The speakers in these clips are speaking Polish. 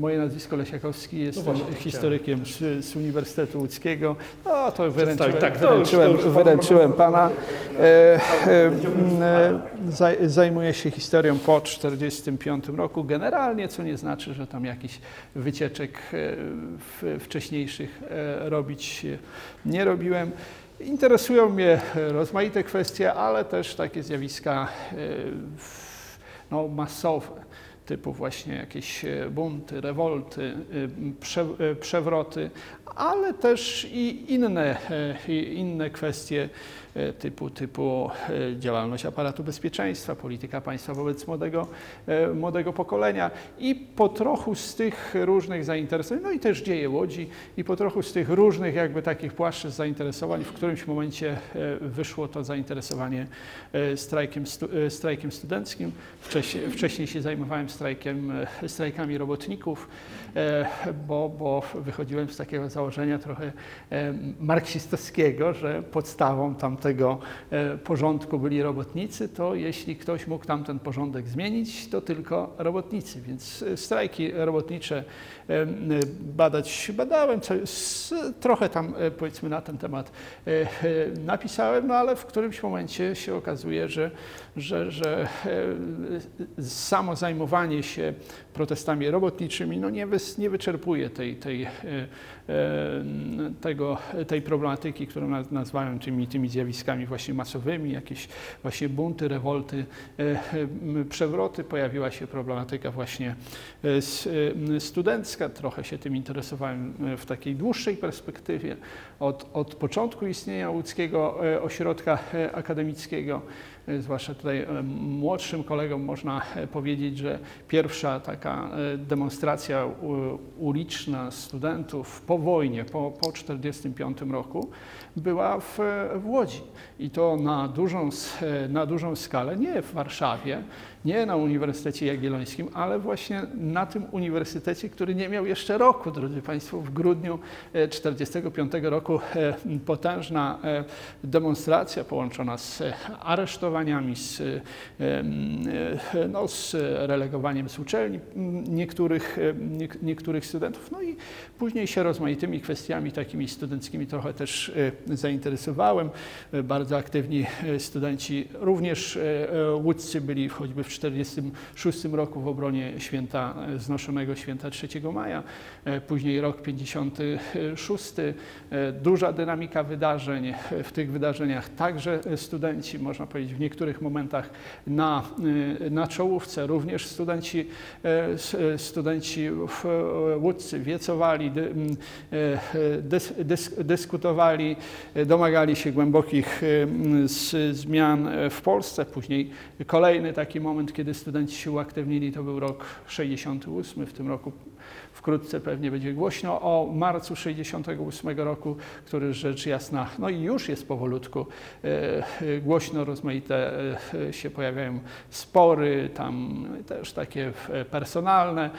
Moje nazwisko Lesiakowski, jestem No właśnie, historykiem z, z Uniwersytetu Łódzkiego. No to wyręczyłem, tak, już- wyręczyłem, to już wyręczyłem pana. E, e, e, zaj- zajmuję się historią po 1945 roku generalnie, co nie znaczy, że tam jakichś wycieczek e, w, wcześniejszych e, robić nie robiłem. Interesują mnie rozmaite kwestie, ale też takie zjawiska no, masowe typu właśnie jakieś e, bunty, rewolty, e, prze, e, przewroty, ale też i inne, inne kwestie typu, typu e, działalność aparatu bezpieczeństwa, polityka państwa wobec młodego, e, młodego pokolenia i po trochu z tych różnych zainteresowań, no i też dzieje Łodzi i po trochu z tych różnych jakby takich płaszczyzn zainteresowań w którymś momencie e, wyszło to zainteresowanie e, strajkiem, e, strajkiem studenckim. Wcześniej, wcześniej się zajmowałem strajkiem, e, strajkami robotników, e, bo, bo wychodziłem z takiego założenia trochę e, marksistowskiego, że podstawą tamtego e, porządku byli robotnicy, to jeśli ktoś mógł tamten porządek zmienić, to tylko robotnicy. Więc e, strajki robotnicze e, badać badałem, trochę tam e, powiedzmy na ten temat e, e, napisałem, no ale w którymś momencie się okazuje, że, że, że e, samo zajmowanie się protestami robotniczymi no nie, wys, nie wyczerpuje tej, tej, e, e, tego, tej problematyki, którą naz- nazwałem tymi, tymi zjawiskami właśnie masowymi, jakieś właśnie bunty, rewolty, e, przewroty. Pojawiła się problematyka właśnie studencka. Trochę się tym interesowałem w takiej dłuższej perspektywie. Od, od początku istnienia łódzkiego ośrodka akademickiego zwłaszcza tutaj e, młodszym kolegom można e, powiedzieć, że pierwsza taka e, demonstracja uliczna studentów po wojnie, po 1945 roku była w, w Łodzi. I to na dużą, e, na dużą skalę, nie w Warszawie, nie na Uniwersytecie Jagiellońskim, ale właśnie na tym uniwersytecie, który nie miał jeszcze roku, drodzy Państwo, w grudniu 1945 roku e, potężna e, demonstracja połączona z e, aresztowaniami, z, e, e, no, z relegowaniem z uczelni niektórych, e, niek- niektórych studentów, no i później się rozmaitymi kwestiami takimi studenckimi trochę też e, zainteresowałem. Bardzo aktywni e, studenci, również e, e, łódzcy byli choćby w 1946 roku w obronie święta, znoszonego święta 3 maja, później rok 56, e, duża dynamika wydarzeń. W tych wydarzeniach także studenci, można powiedzieć w niektórych momentach na, na czołówce, również studenci, studenci w łódcy wiecowali, dys, dys, dyskutowali, domagali się głębokich e, zmian e, w Polsce. Później kolejny taki moment, kiedy studenci się uaktywnili, to był rok 68. W tym roku wkrótce pewnie będzie głośno o marcu 68 roku, który rzecz jasna, no i już jest powolutku e, głośno, rozmaite się pojawiają spory, tam też takie personalne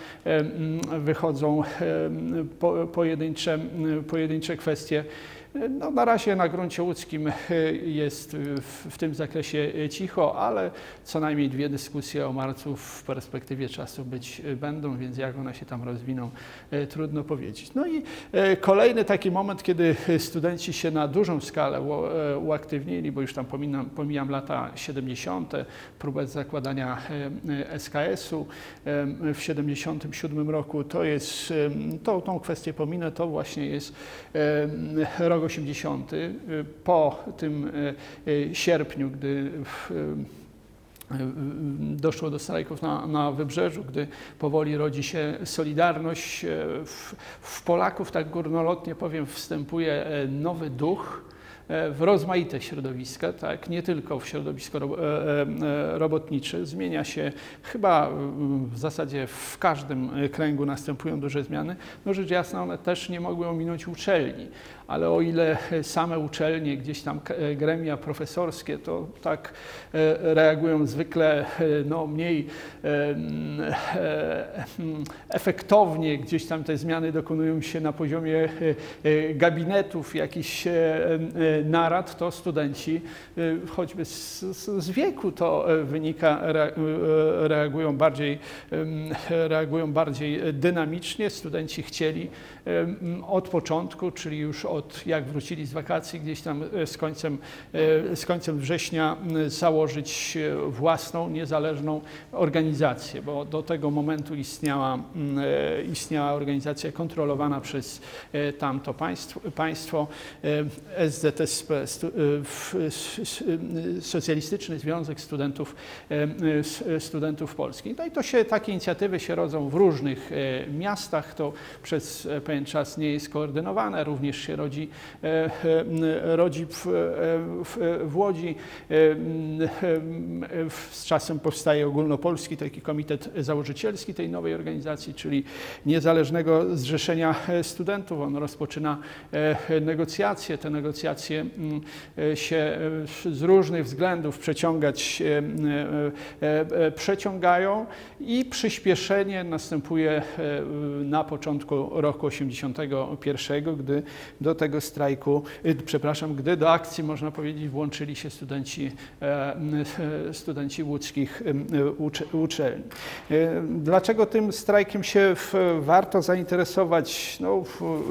wychodzą pojedyncze, pojedyncze kwestie. No, na razie na gruncie łódzkim e, jest w, w tym zakresie e, cicho, ale co najmniej dwie dyskusje o marcu w perspektywie czasu być e, będą, więc jak one się tam rozwiną, e, trudno powiedzieć. No i e, kolejny taki moment, kiedy studenci się na dużą skalę e, uaktywnili, bo już tam pominam, pomijam lata 70., próbę zakładania e, e, SKS-u w 77 roku, to jest, em, tą, kwestię pominę, to właśnie jest em, rok 80. y, Po tym e, e, sierpniu, gdy w, doszło do strajków na, na wybrzeżu, gdy powoli rodzi się solidarność. W, w Polaków, tak górnolotnie powiem, wstępuje nowy duch w rozmaite środowiska, tak, nie tylko w środowisko ro, e, e, robotnicze. Zmienia się chyba w zasadzie w każdym e, kręgu następują duże zmiany. No rzecz jasna, one też nie mogły ominąć uczelni, ale o ile same uczelnie, gdzieś tam e, gremia profesorskie, to tak e, reagują zwykle e, no, mniej e, e, efektownie, gdzieś tam te zmiany dokonują się na poziomie e, e, gabinetów, jakichś e, e, narad, to studenci, choćby z, z wieku to wynika, reagują bardziej, reagują bardziej dynamicznie. Studenci chcieli od początku, czyli już od jak wrócili z wakacji gdzieś tam z końcem, z końcem września założyć własną, niezależną organizację, bo do tego momentu istniała, istniała organizacja kontrolowana przez tamto państwo, państwo SZSP, Socjalistyczny Związek Studentów, Studentów Polskich. No i to się, takie inicjatywy się rodzą w różnych miastach, to przez pewien czas nie jest koordynowane, również się rodzi, rodzi w, w, w Łodzi. Z czasem powstaje ogólnopolski taki komitet założycielski tej nowej organizacji, czyli Niezależnego Zrzeszenia Studentów. On rozpoczyna negocjacje. Te negocjacje się z różnych względów przeciągać przeciągają i przyspieszenie następuje na początku roku 81, gdy do tego strajku, przepraszam, gdy do akcji, można powiedzieć, włączyli się studenci, studenci łódzkich uczelni. Dlaczego tym strajkiem się warto zainteresować, no,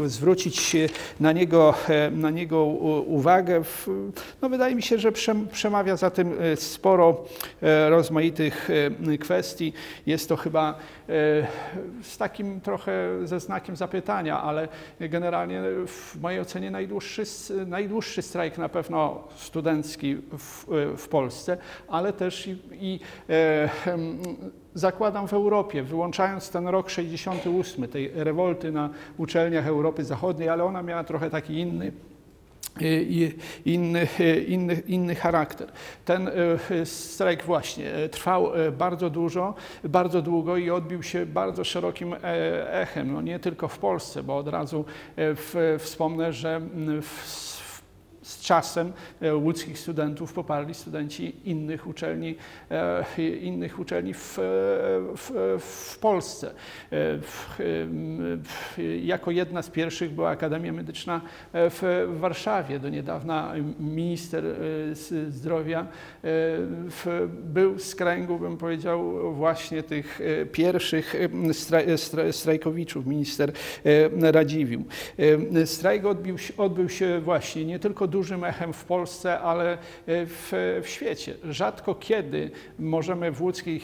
zwrócić na niego, na niego uwagę? No, wydaje mi się, że przemawia za tym sporo rozmaitych kwestii. Jest to chyba z takim trochę ze znakiem zapytania, ale generalnie w mojej ocenie najdłuższy, najdłuższy strajk na pewno studencki w, w Polsce, ale też i, i e, zakładam w Europie, wyłączając ten rok 68, tej rewolty na uczelniach Europy Zachodniej, ale ona miała trochę taki inny inny, inny, inny charakter. Ten strajk właśnie trwał bardzo dużo, bardzo długo i odbił się bardzo szerokim echem, no nie tylko w Polsce, bo od razu wspomnę, że w z czasem łódzkich studentów poparli studenci innych uczelni, innych uczelni w, w, w Polsce. Jako jedna z pierwszych była Akademia Medyczna w Warszawie. Do niedawna minister zdrowia był z kręgu, bym powiedział, właśnie tych pierwszych strajkowiczów, minister Radziwiłł. Strajk odbił się, odbył się właśnie nie tylko dużym echem w Polsce, ale w, w świecie. Rzadko kiedy możemy w łódzkiej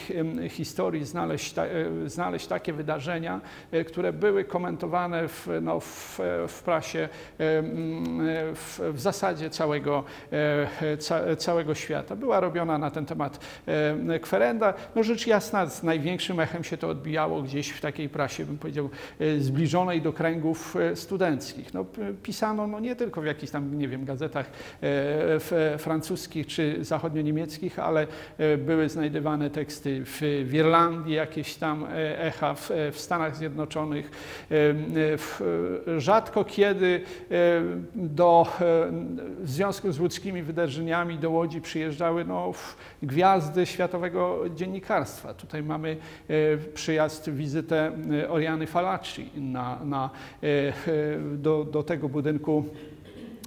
historii znaleźć, ta, znaleźć takie wydarzenia, które były komentowane w, no, w, w prasie w, w zasadzie całego, ca, całego świata. Była robiona na ten temat kwerenda. No rzecz jasna, z największym echem się to odbijało gdzieś w takiej prasie, bym powiedział, zbliżonej do kręgów studenckich. No, pisano no, nie tylko w jakichś tam, nie wiem, gazetach francuskich czy zachodnio-niemieckich, ale były znajdywane teksty w, Irlandii, jakieś tam echa w, w Stanach Zjednoczonych. Rzadko kiedy do, w związku z łódzkimi wydarzeniami do Łodzi przyjeżdżały no, gwiazdy światowego dziennikarstwa. Tutaj mamy przyjazd, wizytę Oriany Falaci na, na, do, do tego budynku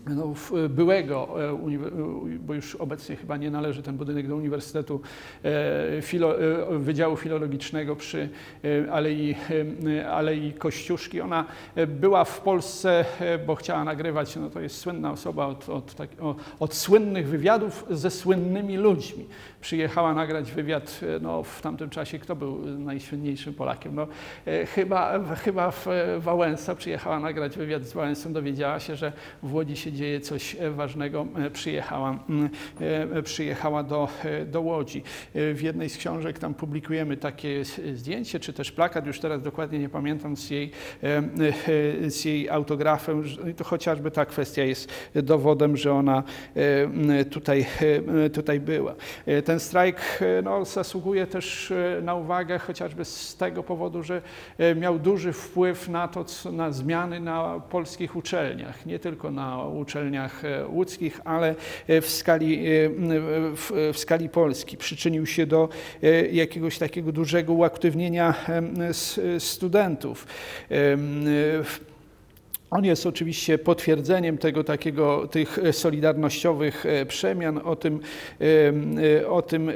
no, byłego, bo już obecnie chyba nie należy ten budynek do Uniwersytetu Filo, Wydziału Filologicznego przy Alei, Alei Kościuszki. Ona była w Polsce, bo chciała nagrywać, no to jest słynna osoba od, od, tak, od słynnych wywiadów ze słynnymi ludźmi. Przyjechała nagrać wywiad no, w tamtym czasie, kto był najsłynniejszym Polakiem? No, chyba, chyba w Wałęsa przyjechała nagrać wywiad z Wałęsą, dowiedziała się, że w Łodzi się dzieje coś ważnego, przyjechała, przyjechała do, do Łodzi. W jednej z książek tam publikujemy takie zdjęcie, czy też plakat, już teraz dokładnie nie pamiętam, z jej, z jej autografem. To chociażby ta kwestia jest dowodem, że ona tutaj, tutaj była. Ten strajk no, zasługuje też na uwagę chociażby z tego powodu, że miał duży wpływ na to, na zmiany na polskich uczelniach, nie tylko na uczelniach łódzkich, ale w skali, w, w skali Polski. Przyczynił się do jakiegoś takiego dużego uaktywnienia studentów. On jest oczywiście potwierdzeniem tego takiego, tych solidarnościowych e, przemian, o tym, e, o tym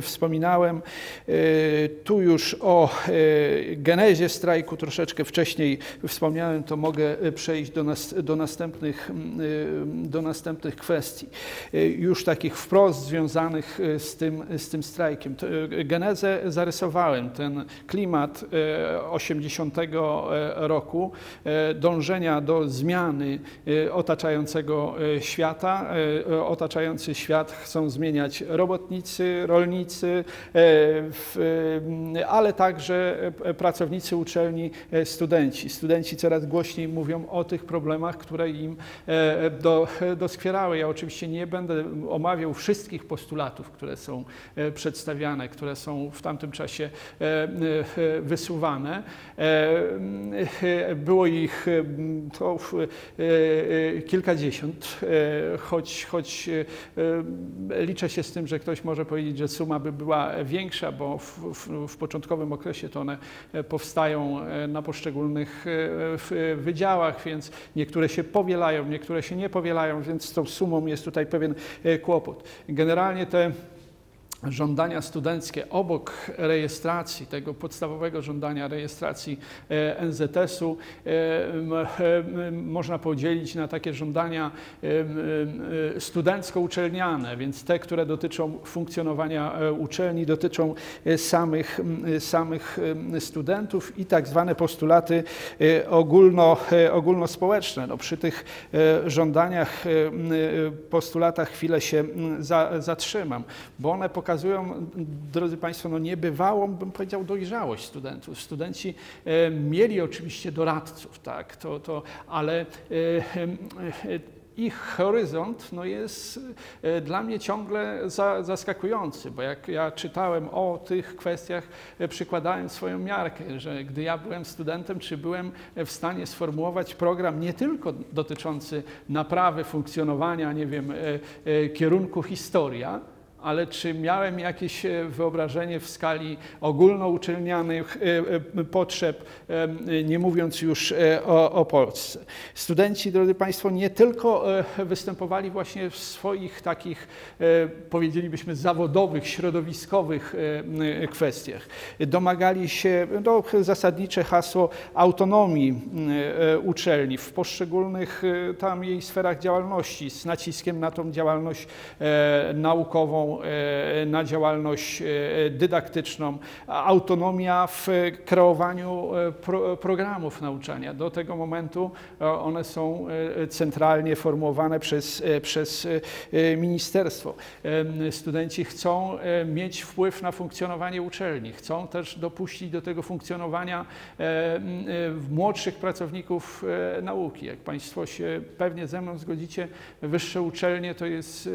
wspominałem. E, tu już o genezie strajku troszeczkę wcześniej wspomniałem, to mogę przejść do, nas, do, następnych, do następnych kwestii, już takich wprost związanych z tym, z tym strajkiem. Genezę zarysowałem, ten klimat 80 roku, E, dążenia do zmiany e, otaczającego e, świata. Otaczający świat chcą zmieniać robotnicy, rolnicy, ale także pracownicy uczelni, studenci. Studenci coraz głośniej mówią o tych problemach, które im do, doskwierały. Ja oczywiście nie będę omawiał wszystkich postulatów, które są przedstawiane, które są w tamtym czasie wysuwane. Było ich to kilkadziesiąt, e, choć, choć e, liczę się z tym, że ktoś może powiedzieć, że suma by była większa, bo w, w, w początkowym okresie to one powstają e, na poszczególnych wydziałach, więc niektóre się powielają, niektóre się nie powielają, więc z tą sumą jest tutaj pewien kłopot. Generalnie te żądania studenckie obok rejestracji, tego podstawowego żądania rejestracji e, NZS-u, e, e, można podzielić na takie żądania studencko-uczelniane, więc te, które dotyczą funkcjonowania uczelni, dotyczą samych, samych studentów i tak zwane postulaty ogólno, ogólnospołeczne. No, przy tych żądaniach, postulatach chwilę się zatrzymam, bo one pokazują, pokazują, drodzy Państwo, no niebywałą, bym powiedział, dojrzałość studentów. Studenci e, mieli oczywiście doradców, tak, to, to, ale e, e, ich horyzont no, jest dla mnie ciągle za, zaskakujący, bo jak ja czytałem o tych kwestiach, przykładałem swoją miarkę, że gdy ja byłem studentem, czy byłem w stanie sformułować program nie tylko dotyczący naprawy funkcjonowania, nie wiem, kierunku historia, ale czy miałem jakieś e, wyobrażenie w skali ogólnouczelnianych e, e, potrzeb, nie mówiąc już o, o, Polsce. Studenci, drodzy Państwo, nie tylko występowali właśnie w swoich takich, powiedzielibyśmy, zawodowych, środowiskowych kwestiach. Domagali się, no, zasadnicze hasło autonomii uczelni w poszczególnych tam jej sferach działalności, z naciskiem na tą działalność naukową, E, na działalność e, dydaktyczną, autonomia w kreowaniu e, pro, programów nauczania. Do tego momentu one są centralnie formułowane przez, przez ministerstwo. Studenci chcą mieć wpływ na funkcjonowanie uczelni, chcą też dopuścić do tego funkcjonowania młodszych pracowników nauki. Jak Państwo się pewnie ze mną zgodzicie, wyższe uczelnie to jest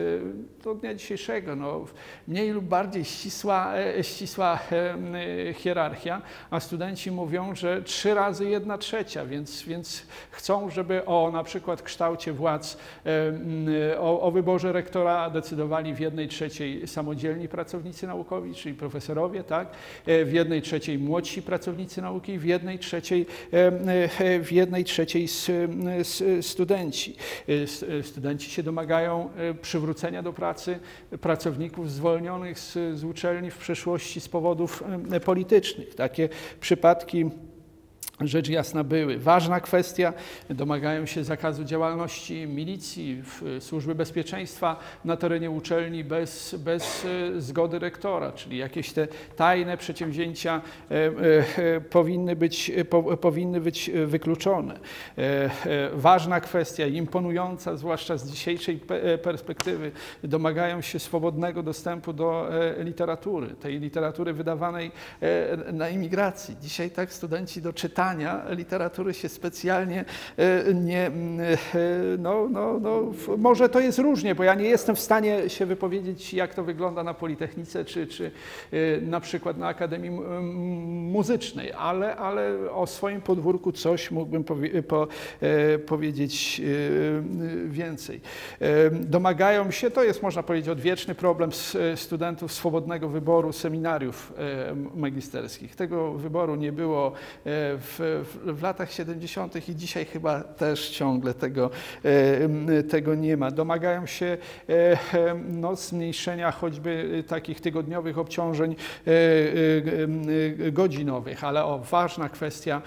do dnia dzisiejszego. No, no, mniej lub bardziej ścisła, e, ścisła e, hierarchia, a studenci mówią, że trzy razy jedna trzecia, więc, więc chcą, żeby o na przykład kształcie władz, o, o wyborze rektora decydowali w jednej trzeciej samodzielni pracownicy naukowi, czyli profesorowie, tak? E, w jednej trzeciej młodsi pracownicy nauki, w jednej trzeciej, w jednej trzeciej studenci. Studenci się domagają przywrócenia do pracy pracowników pracowników zwolnionych z, z uczelni w przeszłości z powodów politycznych. Takie przypadki rzecz jasna były. Ważna kwestia, domagają się zakazu działalności milicji, służby bezpieczeństwa na terenie uczelni bez, bez e, zgody rektora, czyli jakieś te tajne przedsięwzięcia e, e, powinny być, powinny być wykluczone. Ważna kwestia, imponująca, zwłaszcza z dzisiejszej perspektywy, domagają się swobodnego dostępu do literatury, tej literatury wydawanej na imigracji. Dzisiaj tak studenci do czytania literatury się specjalnie e, nie, e, no, no, no, może to jest różnie, bo ja nie jestem w stanie się wypowiedzieć, jak to wygląda na Politechnice, czy, czy e, na przykład na Akademii Muzycznej, ale, ale o swoim podwórku coś mógłbym powie, po, powiedzieć więcej. Domagają się, to jest można powiedzieć odwieczny problem studentów swobodnego wyboru seminariów magisterskich. Tego wyboru nie było w w, w latach 70. i dzisiaj chyba też ciągle tego, tego nie ma. Domagają się no, zmniejszenia choćby takich tygodniowych obciążeń godzinowych, ale o, ważna kwestia,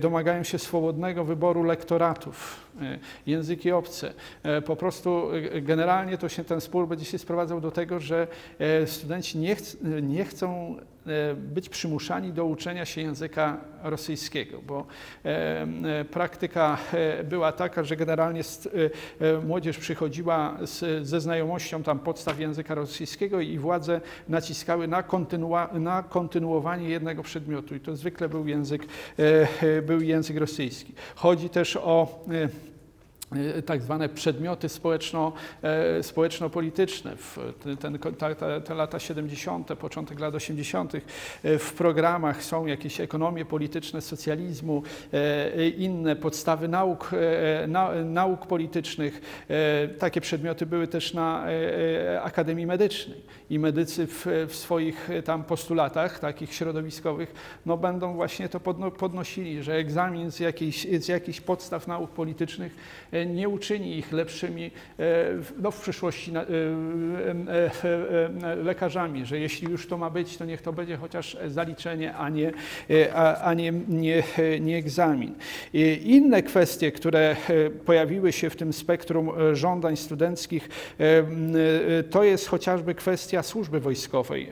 domagają się swobodnego wyboru lektoratów E, języki obce. E, po prostu e, generalnie to się ten spór będzie się sprowadzał do tego, że studenci nie, nie chcą być przymuszani do uczenia się języka rosyjskiego, bo praktyka była taka, że generalnie młodzież przychodziła z, ze znajomością tam podstaw języka rosyjskiego i władze naciskały na, na kontynuowanie jednego przedmiotu i to zwykle był język, był język rosyjski. Chodzi też o tak zwane przedmioty społeczno, e, społeczno-polityczne. Ten, ta, ta, te lata 70., początek lat 80. E, w programach są jakieś ekonomie polityczne socjalizmu, e, inne podstawy nauk, na, nauk politycznych. Takie przedmioty były też na Akademii Medycznej i medycy w, w swoich tam postulatach takich środowiskowych no, będą właśnie to podno, podnosili, że egzamin z jakichś, z jakichś podstaw nauk politycznych nie uczyni ich lepszymi e, no, w przyszłości e, e, lekarzami, że jeśli już to ma być, to niech to będzie chociaż zaliczenie, a nie, a, a nie, nie, nie egzamin. Inne kwestie, które pojawiły się w tym spektrum żądań studenckich, to jest chociażby kwestia służby wojskowej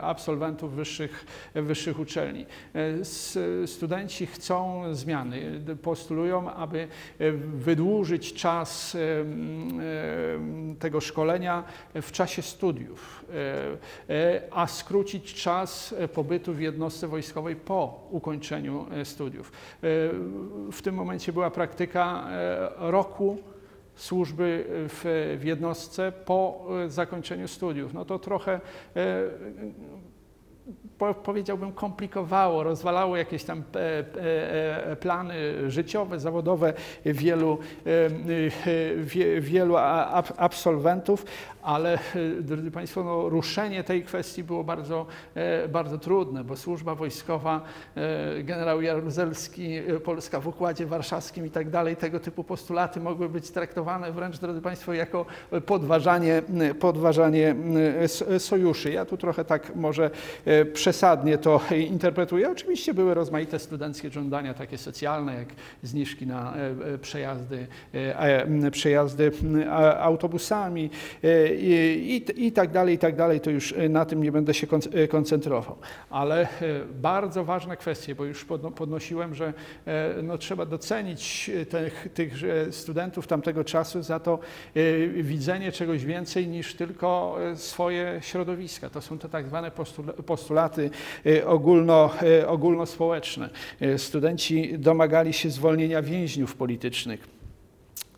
absolwentów wyższych, wyższych uczelni. Studenci chcą zmiany, postulują, aby wydłużyć czas tego szkolenia w czasie studiów, e, e, a skrócić czas pobytu w jednostce wojskowej po ukończeniu e, studiów. W tym momencie była praktyka roku służby w, w jednostce po zakończeniu studiów. No to trochę powiedziałbym, komplikowało, rozwalało jakieś tam e, e, e, plany życiowe, zawodowe wielu, wielu absolwentów, ale drodzy Państwo, no, ruszenie tej kwestii było bardzo, bardzo trudne, bo służba wojskowa, generał Jaruzelski, Polska w Układzie Warszawskim i tak dalej, tego typu postulaty mogły być traktowane wręcz, drodzy Państwo, jako podważanie, podważanie sojuszy. Ja tu trochę tak może przesadnie to interpretuję. Oczywiście były rozmaite studenckie żądania, takie socjalne, jak zniżki na e, e, przejazdy, e, przejazdy autobusami i, i tak dalej, i tak dalej. To już na tym nie będę się koncentrował. Ale bardzo ważne kwestie, bo już podnosiłem, że no, trzeba docenić tych, tych studentów tamtego czasu za to widzenie czegoś więcej niż tylko swoje środowiska. To są te tak zwane postulaty Y, ogólno, y, ogólnospołeczne. Y, studenci domagali się zwolnienia więźniów politycznych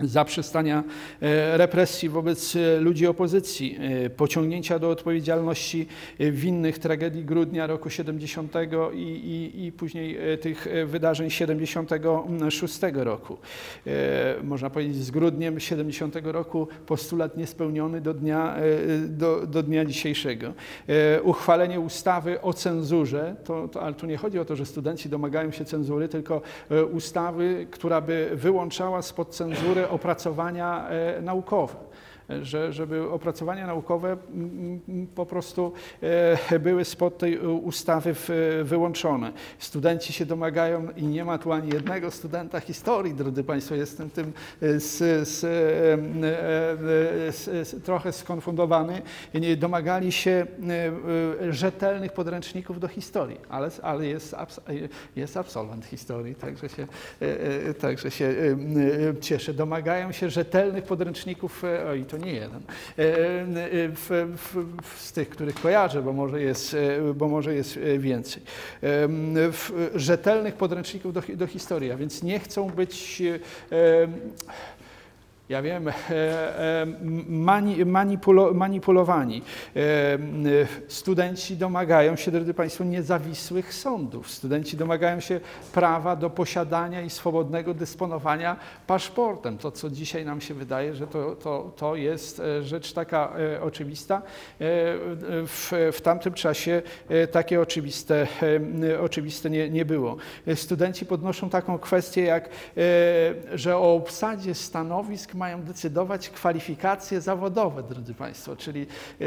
zaprzestania e, represji wobec e, ludzi opozycji, e, pociągnięcia do odpowiedzialności winnych tragedii grudnia roku 70 i, i, i później tych wydarzeń 76 roku. Można powiedzieć z grudniem 70 roku postulat niespełniony do dnia, do, do dnia dzisiejszego. Uchwalenie ustawy o cenzurze, to, to, ale tu nie chodzi o to, że studenci domagają się cenzury, tylko ustawy, która by wyłączała spod cenzury opracowania e, naukowe że, żeby opracowania naukowe po prostu e, były spod tej ustawy wyłączone. Studenci się domagają i nie ma tu ani jednego studenta historii, drodzy Państwo, jestem tym e, z, z, e, z, trochę skonfundowany. Domagali się rzetelnych podręczników do historii, ale, ale jest, jest absolwent historii, także się, także się cieszę. Domagają się rzetelnych podręczników, oj, to nie jeden, e, e, w, w, z tych, których kojarzę, bo może jest, e, bo może jest więcej. Rzetelnych podręczników do, do historii, a więc nie chcą być ja wiem, mani, manipulo, manipulowani. Studenci domagają się, drodzy Państwo, niezawisłych sądów. Studenci domagają się prawa do posiadania i swobodnego dysponowania paszportem. To, co dzisiaj nam się wydaje, że to, to, to jest e, rzecz taka e, oczywista. E, w, w tamtym czasie takie oczywiste, oczywiste nie, nie było. Studenci podnoszą taką kwestię, jak że o obsadzie stanowisk mają decydować kwalifikacje zawodowe, drodzy Państwo, czyli yy,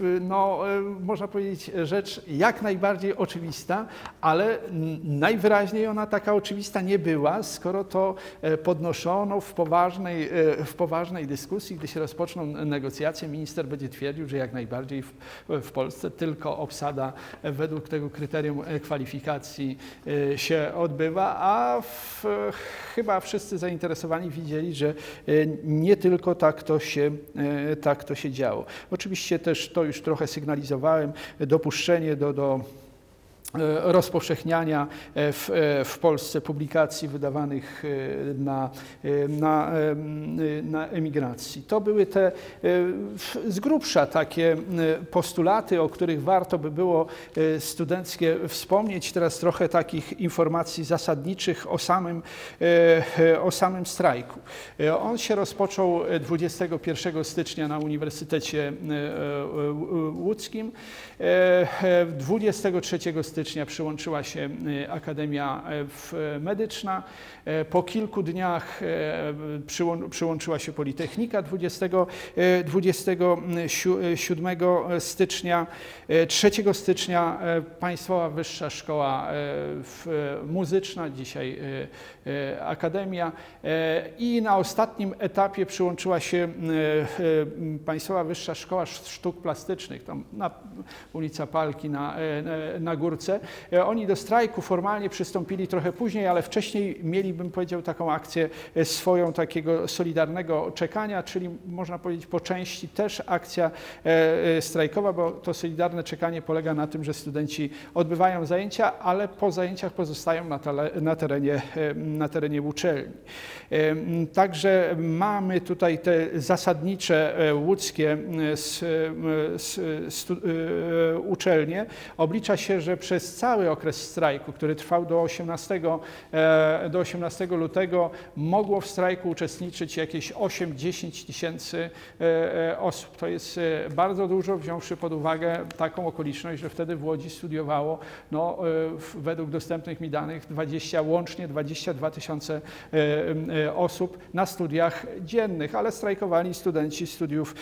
yy, no, yy, można powiedzieć rzecz jak najbardziej oczywista, ale najwyraźniej ona taka oczywista nie była, skoro to e, podnoszono w poważnej, e, w poważnej dyskusji, gdy się rozpoczną negocjacje, minister będzie twierdził, że jak najbardziej w, w Polsce tylko obsada według tego kryterium e, kwalifikacji się odbywa, a w, chyba wszyscy zainteresowani widzieli, że e, nie tylko tak to się, e, tak to się działo. Oczywiście też to już trochę sygnalizowałem, dopuszczenie do, do rozpowszechniania e, w, e, w, Polsce publikacji wydawanych na, na, na emigracji. To były te z grubsza takie postulaty, o których warto by było studenckie wspomnieć. Teraz trochę takich informacji zasadniczych o samym, o samym strajku. On się rozpoczął 21 stycznia na Uniwersytecie Łódzkim. 23 stycznia stycznia przyłączyła się y, Akademia e, Medyczna. E, po kilku dniach przyłączyła się Politechnika 20, 27 stycznia. 3 stycznia Państwowa Wyższa Szkoła Muzyczna, dzisiaj Akademia. I na ostatnim etapie przyłączyła się Państwowa Wyższa Szkoła Sztuk Plastycznych, tam na ulica Palki na, na Górce E, oni do strajku formalnie przystąpili trochę później, ale wcześniej mieli, bym powiedział, taką akcję e, swoją takiego solidarnego czekania, czyli można powiedzieć po części też akcja e, strajkowa, bo to solidarne czekanie polega na tym, że studenci odbywają zajęcia, ale po zajęciach pozostają na, tale, na, terenie, na terenie uczelni. Także mamy tutaj te zasadnicze łódzkie uczelnie. Oblicza się, że przez cały okres strajku, który trwał do 18, e, do 18 lutego, mogło w strajku uczestniczyć jakieś 8-10 tysięcy e, e, osób. To jest bardzo dużo, wziąwszy pod uwagę taką okoliczność, że wtedy w Łodzi studiowało, no, według dostępnych mi danych, 20, łącznie 22 tysiące osób na studiach dziennych, ale strajkowali studenci studiów,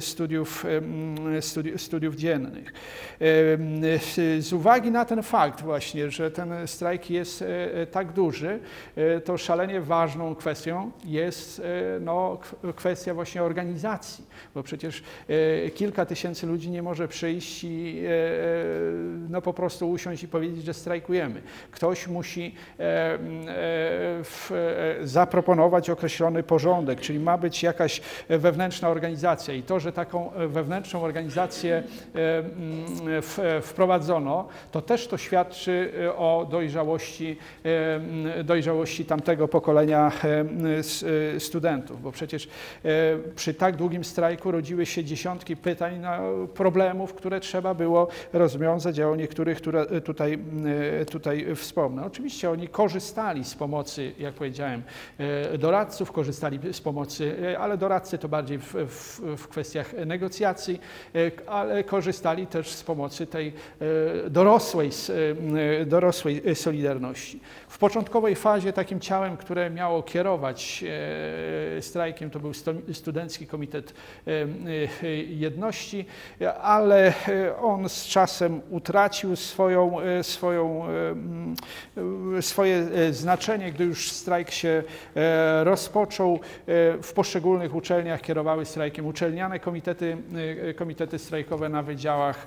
studiów, studiów dziennych. Z uwagi na ten fakt właśnie, że ten strajk jest e, tak duży, e, to szalenie ważną kwestią jest e, no, kwestia właśnie organizacji, bo przecież kilka tysięcy ludzi nie może przyjść i no, po prostu usiąść i powiedzieć, że strajkujemy. Ktoś musi zaproponować określony porządek, czyli ma być jakaś wewnętrzna organizacja i to, że taką wewnętrzną organizację w wprowadzono, to też to świadczy e, o dojrzałości, e, dojrzałości tamtego pokolenia e, studentów, bo przecież przy tak długim strajku rodziły się dziesiątki pytań, problemów, które trzeba było rozwiązać, a o niektórych które tutaj, tutaj wspomnę. Oczywiście oni korzystali z pomocy, jak powiedziałem, doradców, korzystali z pomocy, ale doradcy to bardziej w, w, w kwestiach negocjacji, ale korzystali też z pomocy tej E, dorosłej, e, dorosłej Solidarności. W początkowej fazie takim ciałem, które miało kierować e, strajkiem, to był Studencki Komitet Jedności, ale on z czasem utracił swoją, swoją, swoje znaczenie, gdy już strajk się rozpoczął. W poszczególnych uczelniach kierowały strajkiem uczelniane komitety, komitety strajkowe na wydziałach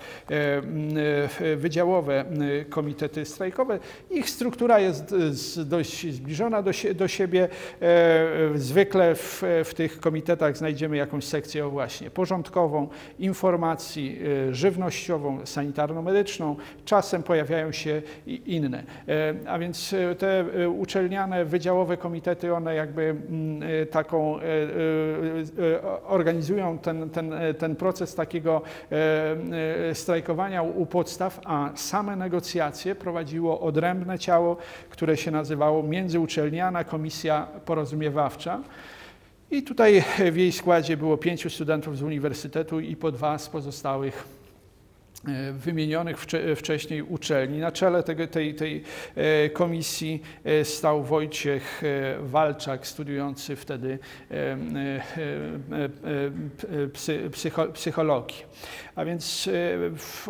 wydziałowe komitety strajkowe. Ich struktura jest dość zbliżona do, do siebie. Zwykle w, w tych komitetach znajdziemy jakąś sekcję właśnie porządkową, informacji, żywnościową, sanitarno-medyczną. Czasem pojawiają się inne. A więc te uczelniane, wydziałowe komitety, one jakby mm, taką organizują ten, ten, ten proces takiego strajkowania u podstaw, a same negocjacje prowadziło odrębne ciało, które się nazywało Międzyuczelniana Komisja Porozumiewawcza. I tutaj w jej składzie było pięciu studentów z uniwersytetu i po dwa z pozostałych E, wymienionych wcześniej uczelni. Na czele tego, tej, tej e, komisji e, stał Wojciech Walczak, studiujący wtedy psychologii. A więc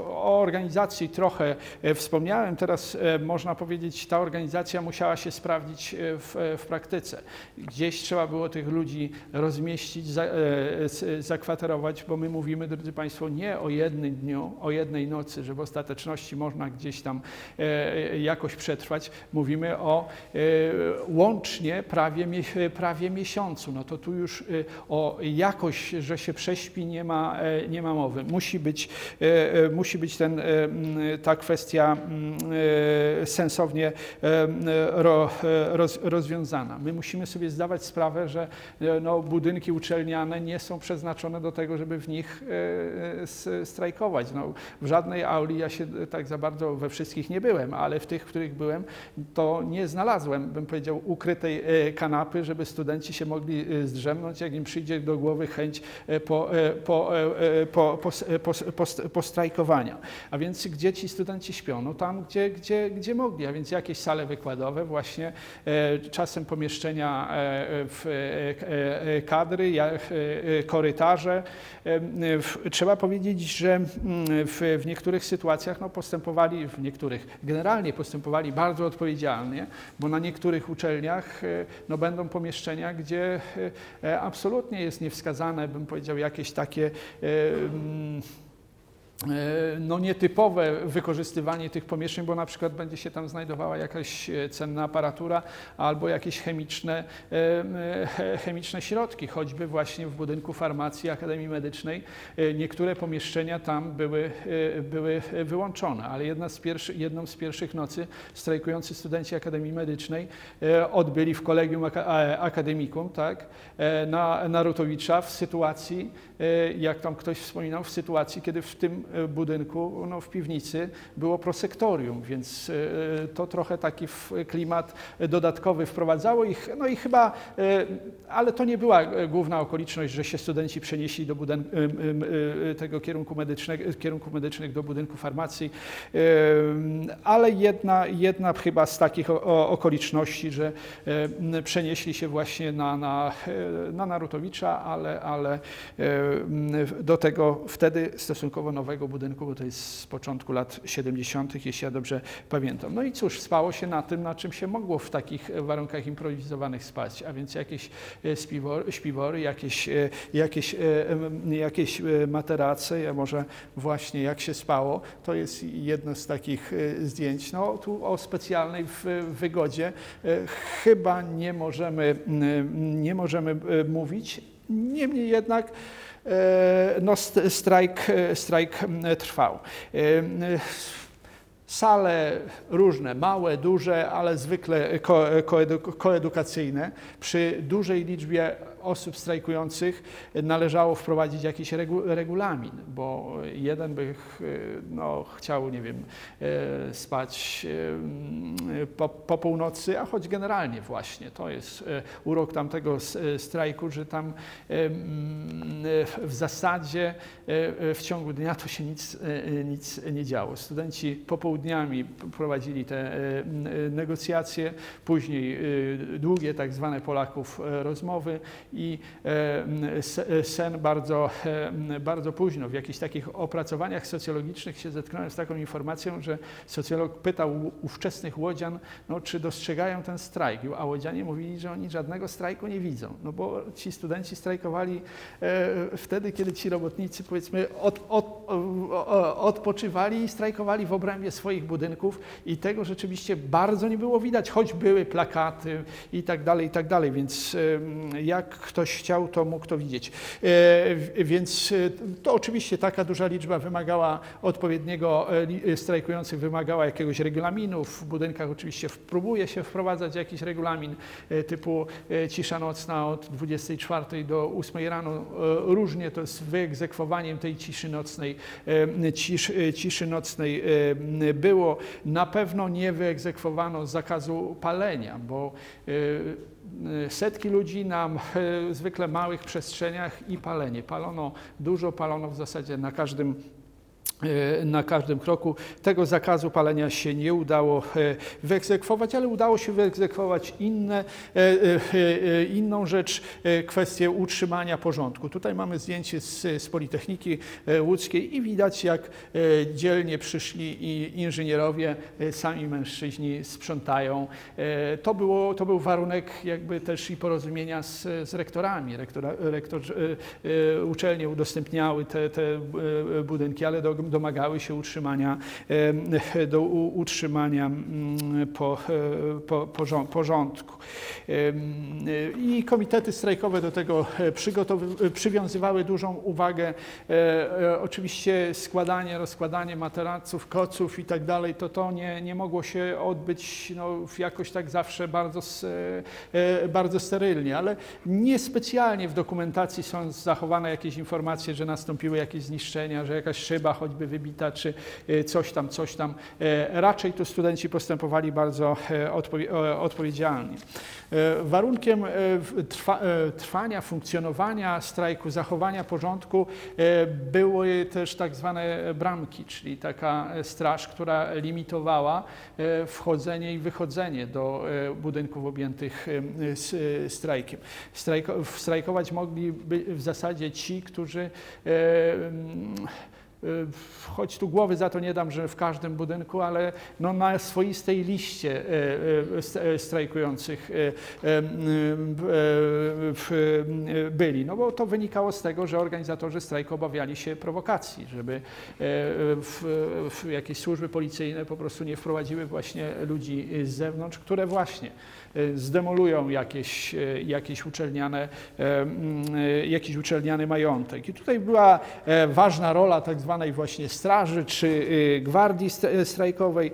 o organizacji trochę wspomniałem. Teraz można powiedzieć, ta organizacja musiała się sprawdzić w, w praktyce. Gdzieś trzeba było tych ludzi rozmieścić, zakwaterować, bo my mówimy, drodzy Państwo, nie o jednym dniu, o jednej nocy, że w ostateczności można gdzieś tam e, e, jakoś przetrwać, mówimy o e, łącznie prawie, prawie miesiącu. No to tu już o jakość, że się prześpi, nie ma, nie ma mowy. Musi być, musi być ten, ta kwestia sensownie rozwiązana. My musimy sobie zdawać sprawę, że no, budynki uczelniane nie są przeznaczone do tego, żeby w nich strajkować. No, w żadnej auli ja się tak za bardzo we wszystkich nie byłem, ale w tych, w których byłem, to nie znalazłem, bym powiedział, ukrytej e, kanapy, żeby studenci się mogli e, zdrzemnąć, jak im przyjdzie do głowy chęć e, po, po, po, po, po strajkowania. A więc gdzie ci studenci śpią? No tam, gdzie, gdzie, gdzie mogli, a więc jakieś sale wykładowe, właśnie czasem pomieszczenia w kadry, korytarze. Trzeba powiedzieć, że mm, w, niektórych sytuacjach no, postępowali, w niektórych generalnie postępowali bardzo odpowiedzialnie, bo na niektórych uczelniach e, no, będą pomieszczenia, gdzie e, absolutnie jest niewskazane, bym powiedział, jakieś takie e, mm, E, no, nietypowe wykorzystywanie tych pomieszczeń, bo na przykład będzie się tam znajdowała jakaś e, cenna aparatura albo jakieś chemiczne, e, chemiczne środki, choćby właśnie w budynku farmacji Akademii Medycznej. Niektóre pomieszczenia tam były, były wyłączone, ale jedna z pierwszy, jedną z pierwszych nocy strajkujący studenci Akademii Medycznej odbyli w kolegium akademikum tak, na Narutowicza w sytuacji, jak tam ktoś wspominał, w sytuacji, kiedy w tym E, budynku, no, w piwnicy było prosektorium, więc e, to trochę taki klimat dodatkowy wprowadzało ich. No i chyba, e, ale to nie była główna okoliczność, że się studenci przenieśli do tego kierunku medycznego, kierunku medycznych do budynku farmacji, ale jedna, jedna chyba z takich okoliczności, że przenieśli się właśnie na, na, na Narutowicza, ale, ale do tego wtedy stosunkowo nowego budynku, bo to jest z początku lat 70., jeśli ja dobrze pamiętam. No i cóż, spało się na tym, na czym się mogło w takich warunkach improwizowanych spać, a więc jakieś e, śpiwory, śpiwory jakieś, e, jakieś, e, jakieś materace, a może właśnie jak się spało. To jest jedno z takich zdjęć. No tu o specjalnej wygodzie chyba nie możemy, nie możemy mówić. Niemniej jednak E, no, strajk, strajk trwał. E, sale różne, małe, duże, ale zwykle koedukacyjne. Przy dużej liczbie osób strajkujących należało wprowadzić jakiś regu, regulamin, bo jeden by no, chciał, nie wiem, e, spać e, po, po północy, a choć generalnie właśnie to jest e, urok tamtego strajku, że tam w zasadzie w ciągu dnia to się nic, nic nie działo. Studenci popołudniami prowadzili te negocjacje, później długie tak zwane Polaków rozmowy i sen bardzo, bardzo późno. W jakichś takich opracowaniach socjologicznych się zetknąłem z taką informacją, że socjolog pytał ówczesnych łodzian, no, czy dostrzegają ten strajk, a łodzianie mówili, że oni żadnego strajku nie widzą, no bo ci studenci strajkowali e, wtedy, kiedy ci robotnicy powiedzmy od, od, odpoczywali i strajkowali w obrębie swoich budynków i tego rzeczywiście bardzo nie było widać, choć były plakaty i tak dalej, i tak dalej, więc jak ktoś chciał, to mógł to widzieć. E, więc e, to oczywiście taka duża liczba wymagała odpowiedniego, strajkujących wymagała jakiegoś regulaminu, w budynkach oczywiście próbuje się wprowadzać jakiś regulamin typu cisza nocna od 24 do 8 rano, różnie to z wyegzekwowaniem tej ciszy nocnej, cisz, ciszy nocnej było. Na pewno nie wyegzekwowano zakazu palenia, bo setki ludzi na zwykle małych przestrzeniach i palenie. Palono dużo, palono w zasadzie na każdym na każdym kroku. Tego zakazu palenia się nie udało e, wyegzekwować, ale udało się wyegzekwować inne, e, inną rzecz, kwestię utrzymania porządku. Tutaj mamy zdjęcie z, z Politechniki Łódzkiej i widać, jak dzielnie przyszli inżynierowie, sami mężczyźni sprzątają. To, było, to był warunek jakby też i porozumienia z, z rektorami. Rektora, rektor, uczelnie udostępniały te, te budynki, ale do domagały się utrzymania, do utrzymania mm, po, e, po, porządku. I komitety strajkowe do tego e, przywiązywały dużą uwagę. E, oczywiście składanie, rozkładanie materaców, koców i tak dalej, to to nie, nie mogło się odbyć no, jakoś tak zawsze bardzo, bardzo sterylnie, ale niespecjalnie w dokumentacji są zachowane jakieś informacje, że nastąpiły jakieś zniszczenia, że jakaś szyba choćby wybita, czy e, coś tam, coś tam. E, raczej tu studenci postępowali bardzo e, odpowiedzialnie. Warunkiem trwania, funkcjonowania strajku, zachowania porządku były też tak zwane bramki, czyli taka straż, która limitowała wchodzenie i wychodzenie do budynków objętych strajkiem. Strajkować mogli w zasadzie ci, którzy choć tu głowy za to nie dam, że w każdym budynku, ale no na swoistej liście y, y, strajkujących byli. No bo to wynikało z tego, że organizatorzy strajku obawiali się prowokacji, żeby jakieś służby policyjne po prostu nie wprowadziły właśnie ludzi z zewnątrz, które właśnie zdemolują jakieś, e, jakieś, uczelniane, e, jakiś uczelniany majątek. I tutaj była ważna rola tak zwanej właśnie straży czy gwardii strajkowej.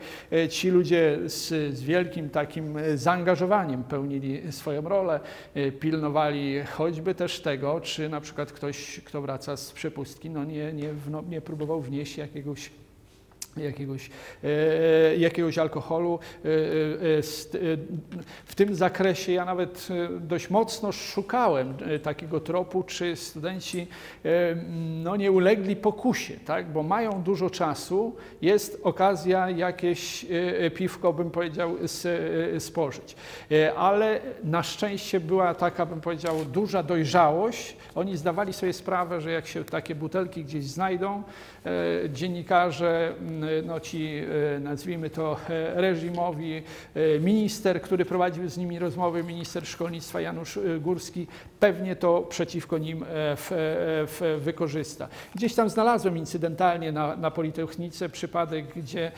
Ci ludzie z, z wielkim takim zaangażowaniem pełnili swoją rolę, pilnowali choćby też tego, czy na przykład ktoś, kto wraca z przepustki, no nie, nie, no, nie próbował wnieść jakiegoś jakiegoś, e, jakiegoś alkoholu. E, e, w tym zakresie ja nawet dość mocno szukałem takiego tropu, czy studenci no, nie ulegli pokusie, tak? bo mają dużo czasu, jest okazja jakieś piwko, bym powiedział, spożyć. Ale na szczęście była taka, bym powiedział, duża dojrzałość. Oni zdawali sobie sprawę, że jak się takie butelki gdzieś znajdą, dziennikarze no ci, e, nazwijmy to, e, reżimowi, e, minister, który prowadził z nimi rozmowy, minister szkolnictwa Janusz Górski, pewnie to przeciwko nim w, w wykorzysta. Gdzieś tam znalazłem incydentalnie na, na Politechnice przypadek, gdzie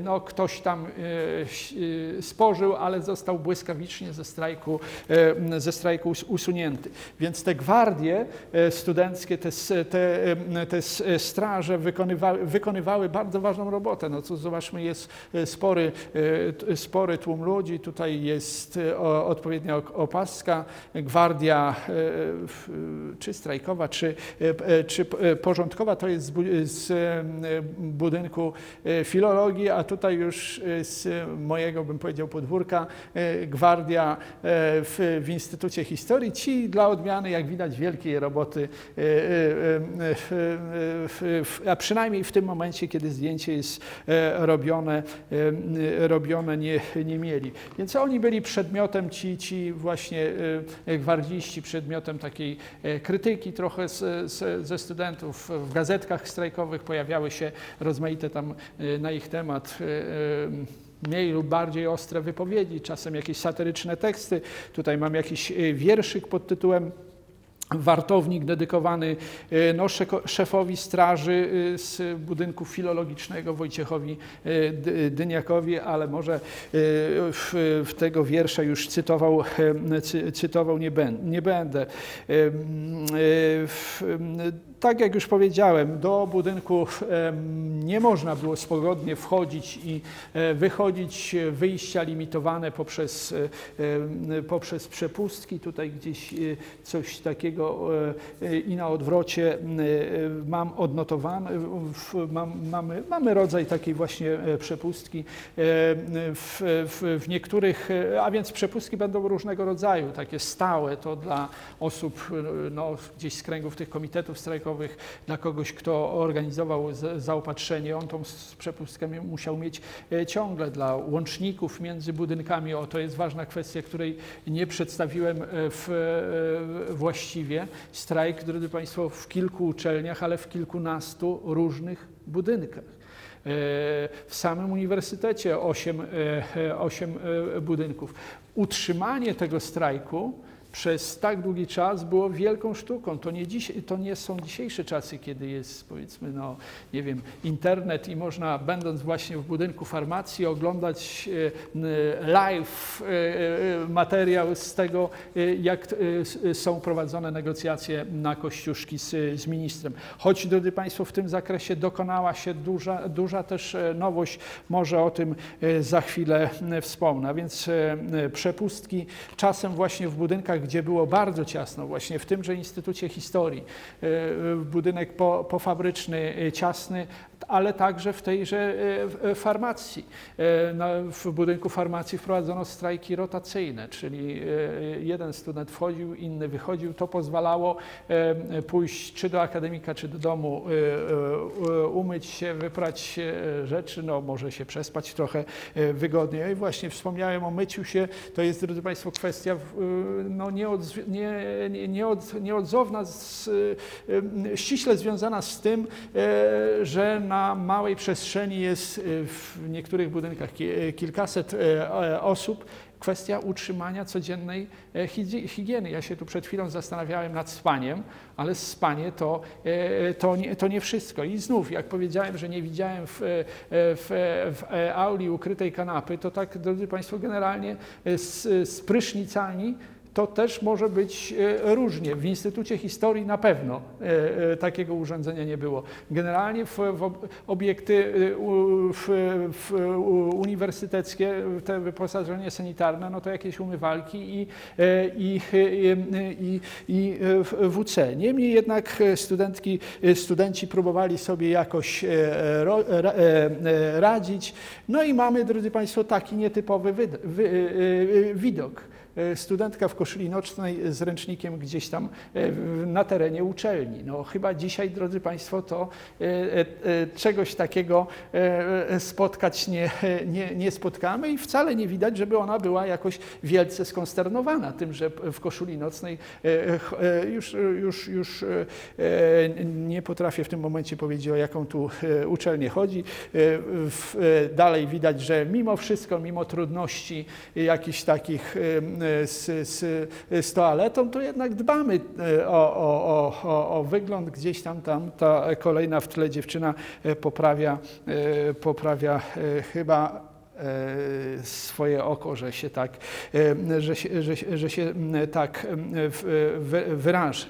no, ktoś tam spożył, ale został błyskawicznie ze strajku, ze strajku usunięty. Więc te gwardie studenckie, te, te, te straże wykonywały, wykonywały bardzo ważną robotę. No co zobaczmy, jest e, spory, e, spory tłum ludzi, tutaj jest e, odpowiednia opaska, gwardia czy strajkowa, czy, czy porządkowa, to jest z budynku filologii, a tutaj już z mojego, bym powiedział, podwórka, gwardia w, w Instytucie Historii. Ci dla odmiany, jak widać, wielkiej roboty, a przynajmniej w tym momencie, kiedy zdjęcie jest robione, robione nie, nie mieli. Więc oni byli przedmiotem, ci, ci właśnie gwardziści, przedmiotem takiej krytyki trochę z, z, ze studentów. W gazetkach strajkowych pojawiały się rozmaite tam na ich temat mniej lub bardziej ostre wypowiedzi, czasem jakieś satyryczne teksty. Tutaj mam jakiś wierszyk pod tytułem wartownik dedykowany e, no, szefowi straży e, z budynku filologicznego Wojciechowi e, Dyniakowi, ale może w, w tego wiersza już cytował, cytował nie, nie będę. Tak jak już powiedziałem, do budynku nie można było swobodnie wchodzić i wychodzić, wyjścia limitowane poprzez, poprzez przepustki. Tutaj gdzieś coś takiego E, i na odwrocie e, mam odnotowane, mam, mamy, mamy rodzaj takiej właśnie e, przepustki. W, w, w niektórych, a więc przepustki będą różnego rodzaju, takie stałe, to dla osób no, gdzieś z kręgów tych komitetów strajkowych, dla kogoś, kto organizował zaopatrzenie, on tą przepustkę musiał mieć ciągle dla łączników między budynkami. O, to jest ważna kwestia, której nie przedstawiłem w, właściwie właściwie strajk, drodzy Państwo, w kilku uczelniach, ale w kilkunastu różnych budynkach. E, w samym uniwersytecie osiem, e, osiem e, budynków. Utrzymanie tego strajku przez tak długi czas było wielką sztuką. To nie, dziś, to nie są dzisiejsze czasy, kiedy jest powiedzmy, no nie wiem, internet i można, będąc właśnie w budynku farmacji, oglądać e, live e, e, materiał z tego, jak są prowadzone negocjacje na Kościuszki z, z ministrem. Choć, drodzy Państwo, w tym zakresie dokonała się duża, duża też nowość, może o tym za chwilę wspomnę. A więc przepustki czasem właśnie w budynkach gdzie było bardzo ciasno, właśnie w tymże Instytucie Historii, e, budynek pofabryczny, e, ciasny, ale także w tejże e, farmacji. W budynku farmacji wprowadzono strajki rotacyjne, czyli jeden student wchodził, inny wychodził. To pozwalało pójść czy do akademika, czy do domu, umyć się, wyprać rzeczy, no może się przespać trochę wygodniej. I właśnie wspomniałem o myciu się, to jest, drodzy Państwo, kwestia no, nieodz, nie, nie, nieodzowna, z, ściśle związana z tym, e, że na małej przestrzeni jest e, w niektórych budynkach kilkaset e, osób kwestia utrzymania codziennej higieny. Ja się tu przed chwilą zastanawiałem nad spaniem, ale spanie to, to, nie, to nie wszystko. I znów, jak powiedziałem, że nie widziałem w, w, w auli ukrytej kanapy, to tak, drodzy Państwo, generalnie z, z prysznicami to też może być e, różnie. W Instytucie Historii na pewno e, e, takiego urządzenia nie było. Generalnie w, w obiekty w, w uniwersyteckie, te wyposażenie sanitarne, no to jakieś umywalki i, i, i, i WC. Niemniej jednak studentki, studenci próbowali sobie jakoś radzić. No i mamy, drodzy Państwo, taki nietypowy widok. E, studentka w koszuli nocnej z ręcznikiem gdzieś tam e, na terenie uczelni. No chyba dzisiaj, drodzy Państwo, to e, czegoś takiego spotkać nie, nie, nie spotkamy i wcale nie widać, żeby ona była jakoś wielce skonsternowana tym, że w koszuli nocnej już, już, już nie potrafię w tym momencie powiedzieć, o jaką tu uczelnię chodzi. Dalej widać, że mimo wszystko, mimo trudności jakichś takich z, z, z toaletą, to jednak dbamy e, o, o, o, o wygląd. Gdzieś tam, tam ta kolejna w tle dziewczyna e, poprawia, e, poprawia chyba swoje oko, że się tak, że się, że, że się tak wyrażę.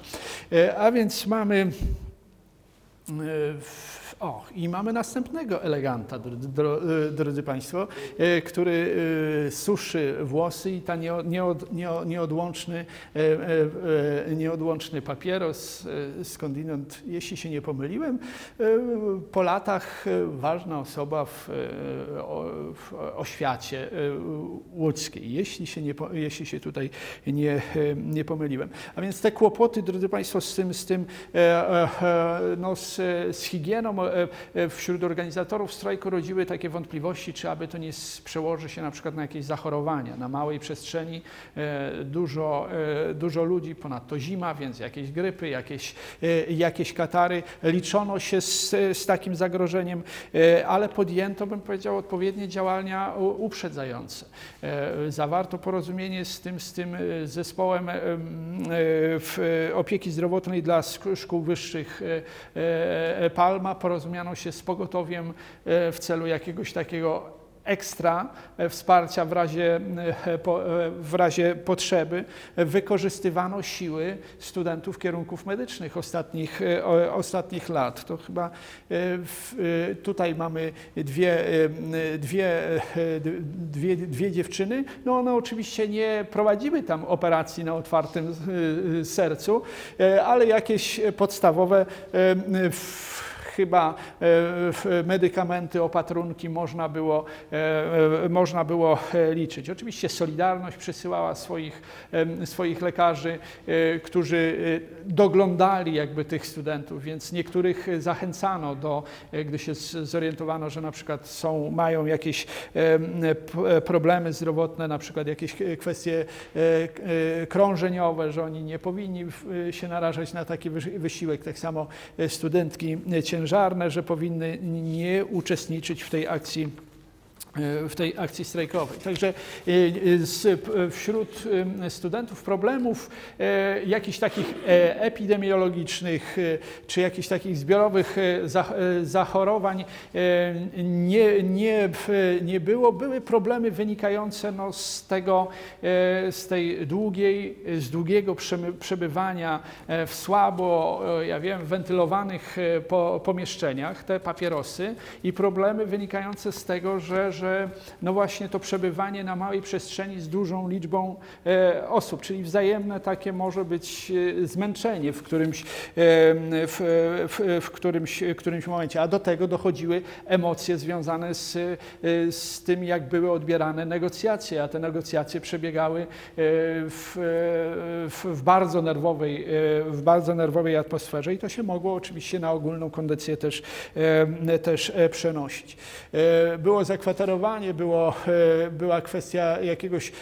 A więc mamy o, i mamy następnego eleganta, drodzy Państwo, e, który e, suszy włosy i ta nieodłączny, e, nieodłączny papieros, skądinąd, jeśli się nie pomyliłem, po latach ważna osoba w, w oświacie łódzkiej, jeśli się, nie, jeśli się tutaj nie, nie pomyliłem. A więc te kłopoty, drodzy Państwo, z tym, z tym no, z, z higieną wśród organizatorów strajku rodziły takie wątpliwości, czy aby to nie przełoży się na przykład na jakieś zachorowania. Na małej przestrzeni dużo, dużo ludzi, ponadto zima, więc jakieś grypy, jakieś, jakieś katary. Liczono się z, z takim zagrożeniem, ale podjęto, bym powiedział, odpowiednie działania uprzedzające. Zawarto porozumienie z tym, z tym zespołem opieki zdrowotnej dla szkół wyższych Palma. Porozumiano się z pogotowiem w celu jakiegoś takiego ekstra e, wsparcia w razie, e, e, w razie potrzeby wykorzystywano siły studentów kierunków medycznych ostatnich, ostatnich lat. To chyba tutaj mamy dwie, dwie, dwie, dwie dziewczyny. No one oczywiście nie prowadziły tam operacji na otwartym sercu, ale jakieś podstawowe chyba e, medykamenty, opatrunki można było, e, e, można było liczyć. Oczywiście Solidarność przysyłała swoich, swoich lekarzy, którzy doglądali jakby tych studentów, więc niektórych zachęcano do, gdy się zorientowano, że na przykład są, mają jakieś problemy zdrowotne, na przykład jakieś kwestie krążeniowe, że oni nie powinni się narażać na taki wysiłek. Tak samo studentki ciężarne ciężarne, że powinny nie uczestniczyć w tej akcji w tej akcji strajkowej. Także e, wśród studentów problemów e, jakichś takich e, epidemiologicznych czy jakichś takich zbiorowych zachorowań nie, nie, nie było. Były problemy wynikające no z tego, z tej długiej, z długiego przebywania w słabo, ja wiem, wentylowanych pomieszczeniach, te papierosy i problemy wynikające z tego, że że no właśnie to przebywanie na małej przestrzeni z dużą liczbą e, osób, czyli wzajemne takie może być e, zmęczenie w którymś, e, w, w, w którymś, którymś momencie, a do tego dochodziły emocje związane z, z tym, jak były odbierane negocjacje, a te negocjacje przebiegały w, w, bardzo nerwowej, w bardzo nerwowej atmosferze. I to się mogło oczywiście na ogólną kondycję też, też przenosić. Było zakwaterowane było, e, była kwestia jakiegoś e,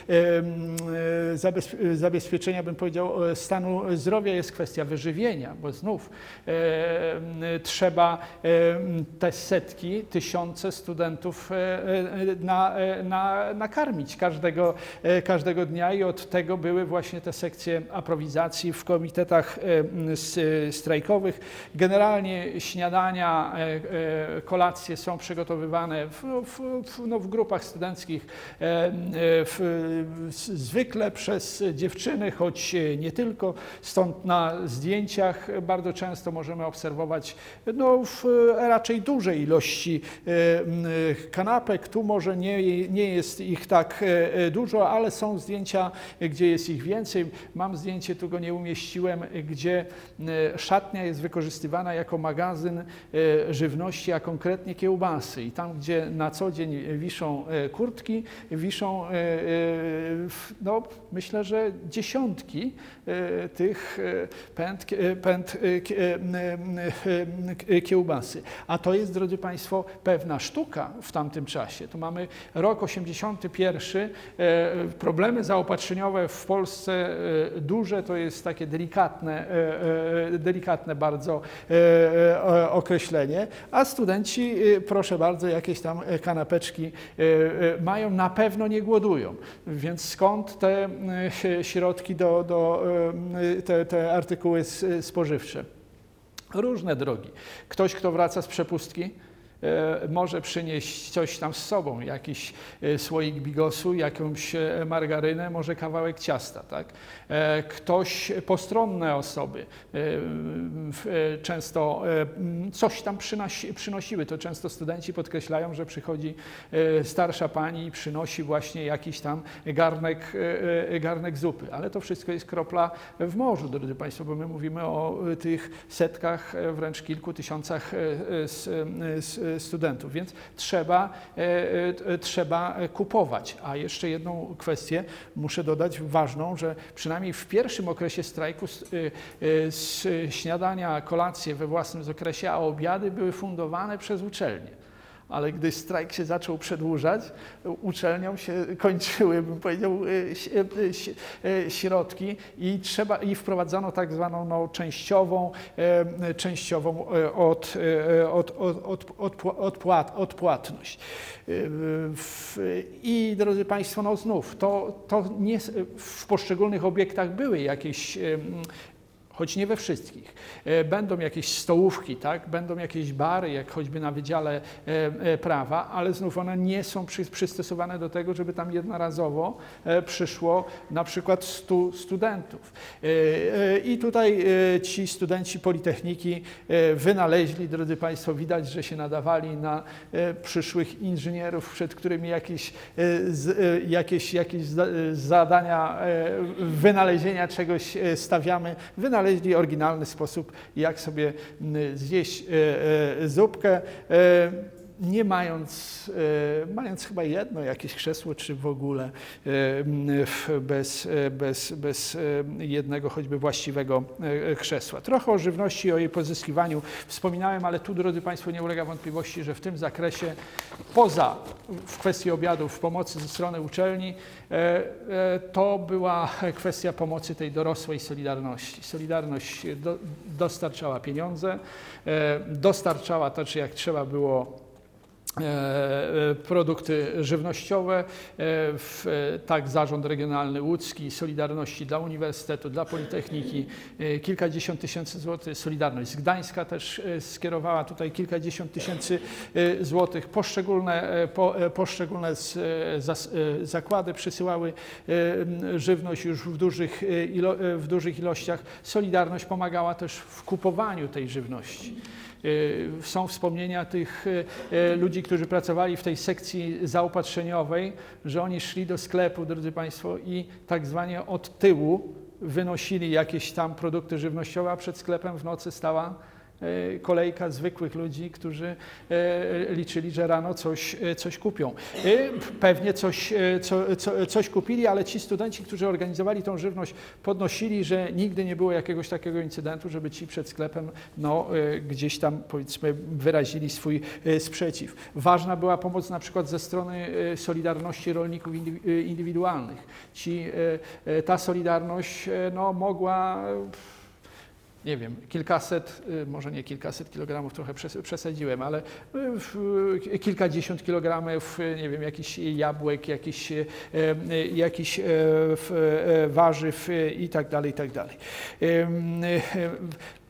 e, zabezpieczenia, bym powiedział, stanu zdrowia, jest kwestia wyżywienia, bo znów trzeba te setki, tysiące studentów na, na, nakarmić każdego, każdego dnia i od tego były właśnie te sekcje aprowizacji w komitetach strajkowych. Generalnie śniadania, kolacje są przygotowywane w, w, no, w grupach studenckich e, e, w, zwykle przez dziewczyny, choć nie tylko. Stąd na zdjęciach bardzo często możemy obserwować no, raczej dużej ilości e, kanapek. Tu może nie, nie jest ich tak dużo, ale są zdjęcia, gdzie jest ich więcej. Mam zdjęcie, tu go nie umieściłem, gdzie szatnia jest wykorzystywana jako magazyn żywności, a konkretnie kiełbasy. I tam, gdzie na co dzień wiszą e, kurtki, wiszą, e, e, no, myślę, że dziesiątki tych pęd, pęd kiełbasy. A to jest, drodzy Państwo, pewna sztuka w tamtym czasie. Tu mamy rok 81. Problemy zaopatrzeniowe w Polsce duże, to jest takie delikatne, delikatne bardzo określenie, a studenci, proszę bardzo, jakieś tam kanapeczki E, e, mają, na pewno nie głodują. Więc skąd te e, środki, do, do te, te artykuły spożywcze? Różne drogi. Ktoś, kto wraca z przepustki, może przynieść coś tam z sobą, jakiś e, słoik bigosu, jakąś e, margarynę, może kawałek ciasta. Tak? Ktoś, postronne osoby często coś tam przynosi, przynosiły. To często studenci podkreślają, że przychodzi starsza pani i przynosi właśnie jakiś tam garnek, garnek zupy. Ale to wszystko jest kropla w morzu, drodzy Państwo, bo my mówimy o tych setkach, wręcz kilku tysiącach studentów, więc trzeba, trzeba kupować. A jeszcze jedną kwestię muszę dodać ważną, że przynajmniej w pierwszym okresie strajku śniadania, kolacje we własnym zakresie, a obiady były fundowane przez uczelnie ale gdy strajk się zaczął przedłużać, uczelniom się kończyły, bym powiedział, e, e, e, środki i, trzeba, i wprowadzono tak zwaną no, częściową, częściową od, od, od, odpłat, odpłatność. I drodzy Państwo, no znów, to, to nie, w poszczególnych obiektach były jakieś choć nie we wszystkich. E, będą jakieś stołówki, tak? będą jakieś bary, jak choćby na Wydziale e, e, Prawa, ale znów one nie są przystosowane do tego, żeby tam jednorazowo przyszło na przykład 100 studentów. I tutaj ci studenci Politechniki wynaleźli, drodzy Państwo, widać, że się nadawali na przyszłych inżynierów, przed którymi jakieś, jakieś, jakieś zadania wynalezienia czegoś stawiamy. Wynaleźli znaleźli oryginalny sposób, jak sobie zjeść e, e, zupkę. E, nie mając, mając chyba jedno jakieś krzesło, czy w ogóle bez, bez, bez jednego choćby właściwego krzesła. Trochę o żywności, o jej pozyskiwaniu wspominałem, ale tu, drodzy Państwo, nie ulega wątpliwości, że w tym zakresie, poza w kwestii obiadów, pomocy ze strony uczelni, to była kwestia pomocy tej dorosłej Solidarności. Solidarność do, dostarczała pieniądze, dostarczała to, czy jak trzeba było E, e, produkty żywnościowe. E, tak Zarząd Regionalny Łódzki, Solidarności dla Uniwersytetu, dla Politechniki, kilkadziesiąt tysięcy złotych. Solidarność z Gdańska też skierowała tutaj kilkadziesiąt tysięcy złotych. Poszczególne, poszczególne zakłady przysyłały żywność już w dużych, w dużych ilościach. Solidarność pomagała też w kupowaniu tej żywności. Y, są wspomnienia tych y, y, ludzi, którzy pracowali w tej sekcji zaopatrzeniowej, że oni szli do sklepu, drodzy Państwo, i tak zwanie od tyłu wynosili jakieś tam produkty żywnościowe, a przed sklepem w nocy stała E, kolejka zwykłych ludzi, którzy e, liczyli, że rano coś, e, coś kupią. Pewnie coś, co, co, coś kupili, ale ci studenci, którzy organizowali tą żywność, podnosili, że nigdy nie było jakiegoś takiego incydentu, żeby ci przed sklepem no, gdzieś tam powiedzmy wyrazili swój sprzeciw. Ważna była pomoc na przykład ze strony Solidarności Rolników Indywidualnych. Ci, ta Solidarność no, mogła nie wiem, kilkaset, y, może nie kilkaset kilogramów, trochę przesadziłem, ale y, kilkadziesiąt kilogramów, y, nie wiem, jakichś jabłek, jakichś, jakichś warzyw i tak dalej, i tak dalej.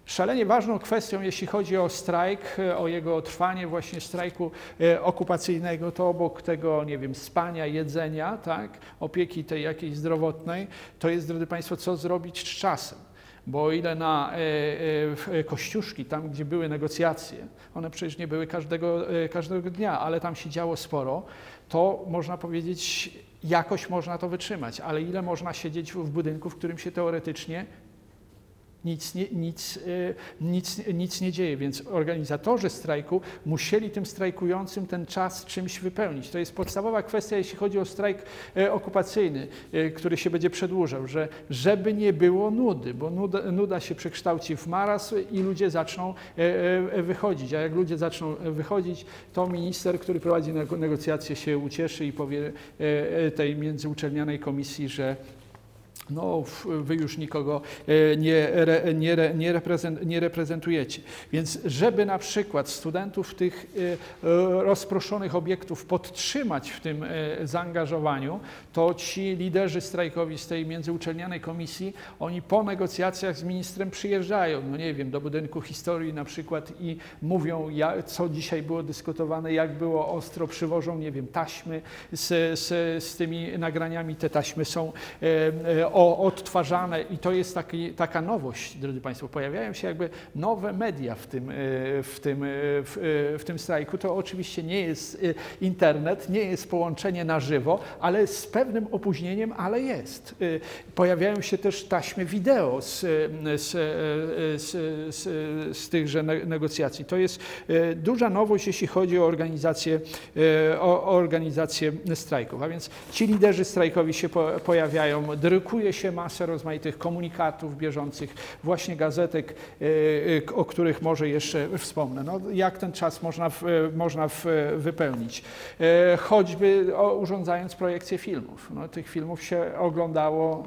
Szalenie ważną kwestią, jeśli chodzi o strajk, o jego trwanie właśnie strajku okupacyjnego, to obok tego, nie wiem, spania, jedzenia, tak, opieki tej jakiejś zdrowotnej, to jest, drodzy Państwo, co zrobić z czasem. Bo o ile na e, e, Kościuszki, tam gdzie były negocjacje, one przecież nie były każdego, e, każdego dnia, ale tam się działo sporo, to można powiedzieć, jakoś można to wytrzymać, ale ile można siedzieć w budynku, w którym się teoretycznie nic nie, nic, y, nic, nic nie dzieje, więc organizatorzy strajku musieli tym strajkującym ten czas czymś wypełnić. To jest podstawowa kwestia, jeśli chodzi o strajk e, okupacyjny, e, który się będzie przedłużał, że żeby nie było nudy, bo nuda, nuda się przekształci w marazm i ludzie zaczną e, wychodzić, a jak ludzie zaczną wychodzić, to minister, który prowadzi negocjacje się ucieszy i powie tej międzyuczelnianej komisji, że no, wy już nikogo e, nie, nie, nie, reprezent, nie, reprezentujecie. Więc żeby na przykład studentów tych e, e, rozproszonych obiektów podtrzymać w tym zaangażowaniu, to ci liderzy strajkowi z tej międzyuczelnianej komisji, oni po negocjacjach z ministrem przyjeżdżają, no nie wiem, do budynku historii na przykład i mówią, co dzisiaj było dyskutowane, jak było ostro, przywożą, nie wiem, taśmy z, z, z tymi nagraniami. Te taśmy są o, odtwarzane i to jest taki, taka nowość, drodzy Państwo. Pojawiają się jakby nowe media w tym, w tym, w, w tym strajku. To oczywiście nie jest internet, nie jest połączenie na żywo, ale z pewnym opóźnieniem, ale jest. Pojawiają się też taśmy wideo z, z, z, z, z tychże negocjacji. To jest duża nowość, jeśli chodzi o organizację, o, organizację strajków. A więc ci liderzy strajkowi się po, pojawiają, drukuje się masę rozmaitych komunikatów bieżących, właśnie gazetek, o których może jeszcze wspomnę. No, jak ten czas można, w, można w, wypełnić? Choćby urządzając projekcję filmów. No, tych filmów się oglądało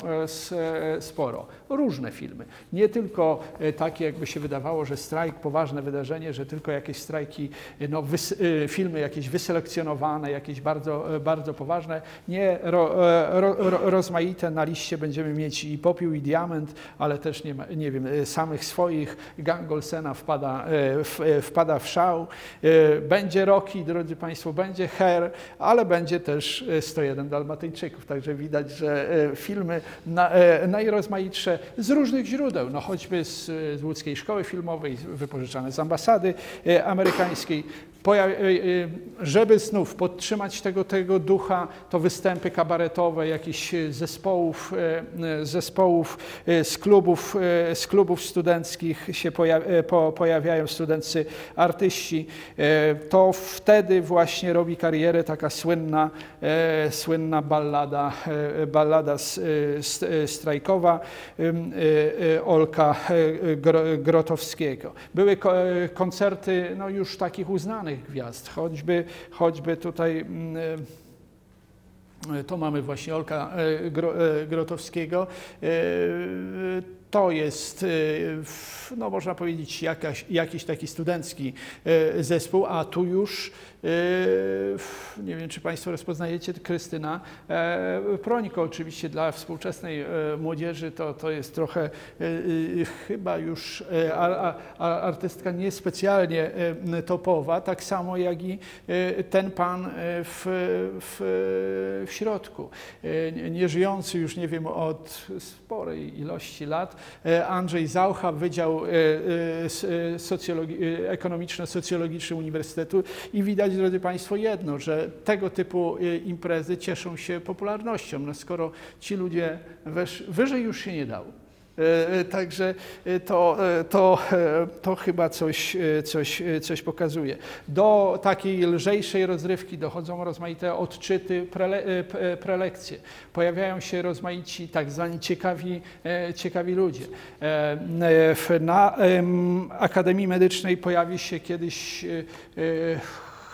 sporo. Różne filmy. Nie tylko takie, jakby się wydawało, że strajk, poważne wydarzenie, że tylko jakieś strajki, no, filmy jakieś wyselekcjonowane, jakieś bardzo, bardzo poważne. Nie, ro, ro, ro, rozmaite na liście będziemy mieć i Popiół, i Diament, ale też nie, nie wiem, samych swoich. Gang Olsena wpada, wpada w szał. Będzie Rocky, drodzy Państwo, będzie Her, ale będzie też 101 Dalmatyjczyków. Także widać, że filmy na, najrozmaitsze z różnych źródeł, no choćby z, z łódzkiej szkoły filmowej, wypożyczane z ambasady amerykańskiej. Żeby znów podtrzymać tego, tego ducha, to występy kabaretowe jakichś zespołów, zespołów z klubów, z klubów studenckich się pojawiają, studency artyści. To wtedy właśnie robi karierę taka słynna, słynna ballada, ballada strajkowa Olka Grotowskiego. Były koncerty no, już takich uznanych gwiazd, choćby, choćby tutaj to mamy właśnie Olka Grotowskiego. To jest, no można powiedzieć, jakaś, jakiś taki studencki zespół, a tu już nie wiem, czy Państwo rozpoznajecie, Krystyna Prońko. Oczywiście dla współczesnej młodzieży to, to jest trochę chyba już artystka niespecjalnie topowa, tak samo jak i ten pan w, w, w środku. Nieżyjący już, nie wiem, od sporej ilości lat, Andrzej Zaucha, Wydział Socjologi Ekonomiczno-Socjologiczny Uniwersytetu i widać, drodzy Państwo, jedno, że tego typu imprezy cieszą się popularnością. No skoro ci ludzie wyżej już się nie dało. Także to, to, to chyba coś, coś, coś pokazuje. Do takiej lżejszej rozrywki dochodzą rozmaite odczyty, prele, prelekcje. Pojawiają się rozmaici tak zwani ciekawi, ciekawi ludzie. Na Akademii Medycznej pojawi się kiedyś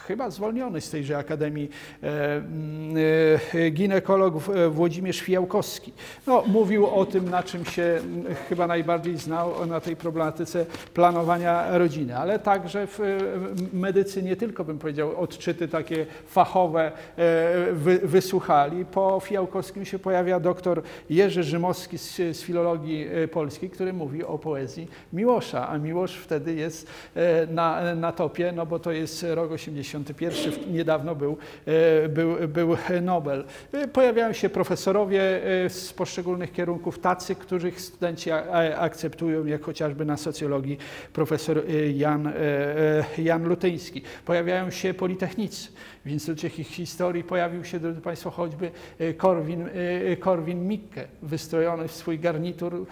chyba zwolniony z tejże akademii ginekolog Włodzimierz Fijałkowski. No, mówił o tym, na czym się chyba najbardziej znał, na tej problematyce planowania rodziny, ale także w medycynie nie tylko, bym powiedział, odczyty takie fachowe wysłuchali. Po Fijałkowskim się pojawia doktor Jerzy Rzymowski z, z filologii polskiej, który mówi o poezji Miłosza, a Miłosz wtedy jest na, na topie, no bo to jest rok 80 niedawno był, był, był Nobel. Pojawiają się profesorowie z poszczególnych kierunków, tacy, których studenci akceptują, jak chociażby na socjologii profesor Jan, Jan Lutyński. Pojawiają się politechnicy. W Instytucie Historii pojawił się, drodzy Państwo, choćby Korwin, Korwin Mikke, wystrojony w swój garnitur,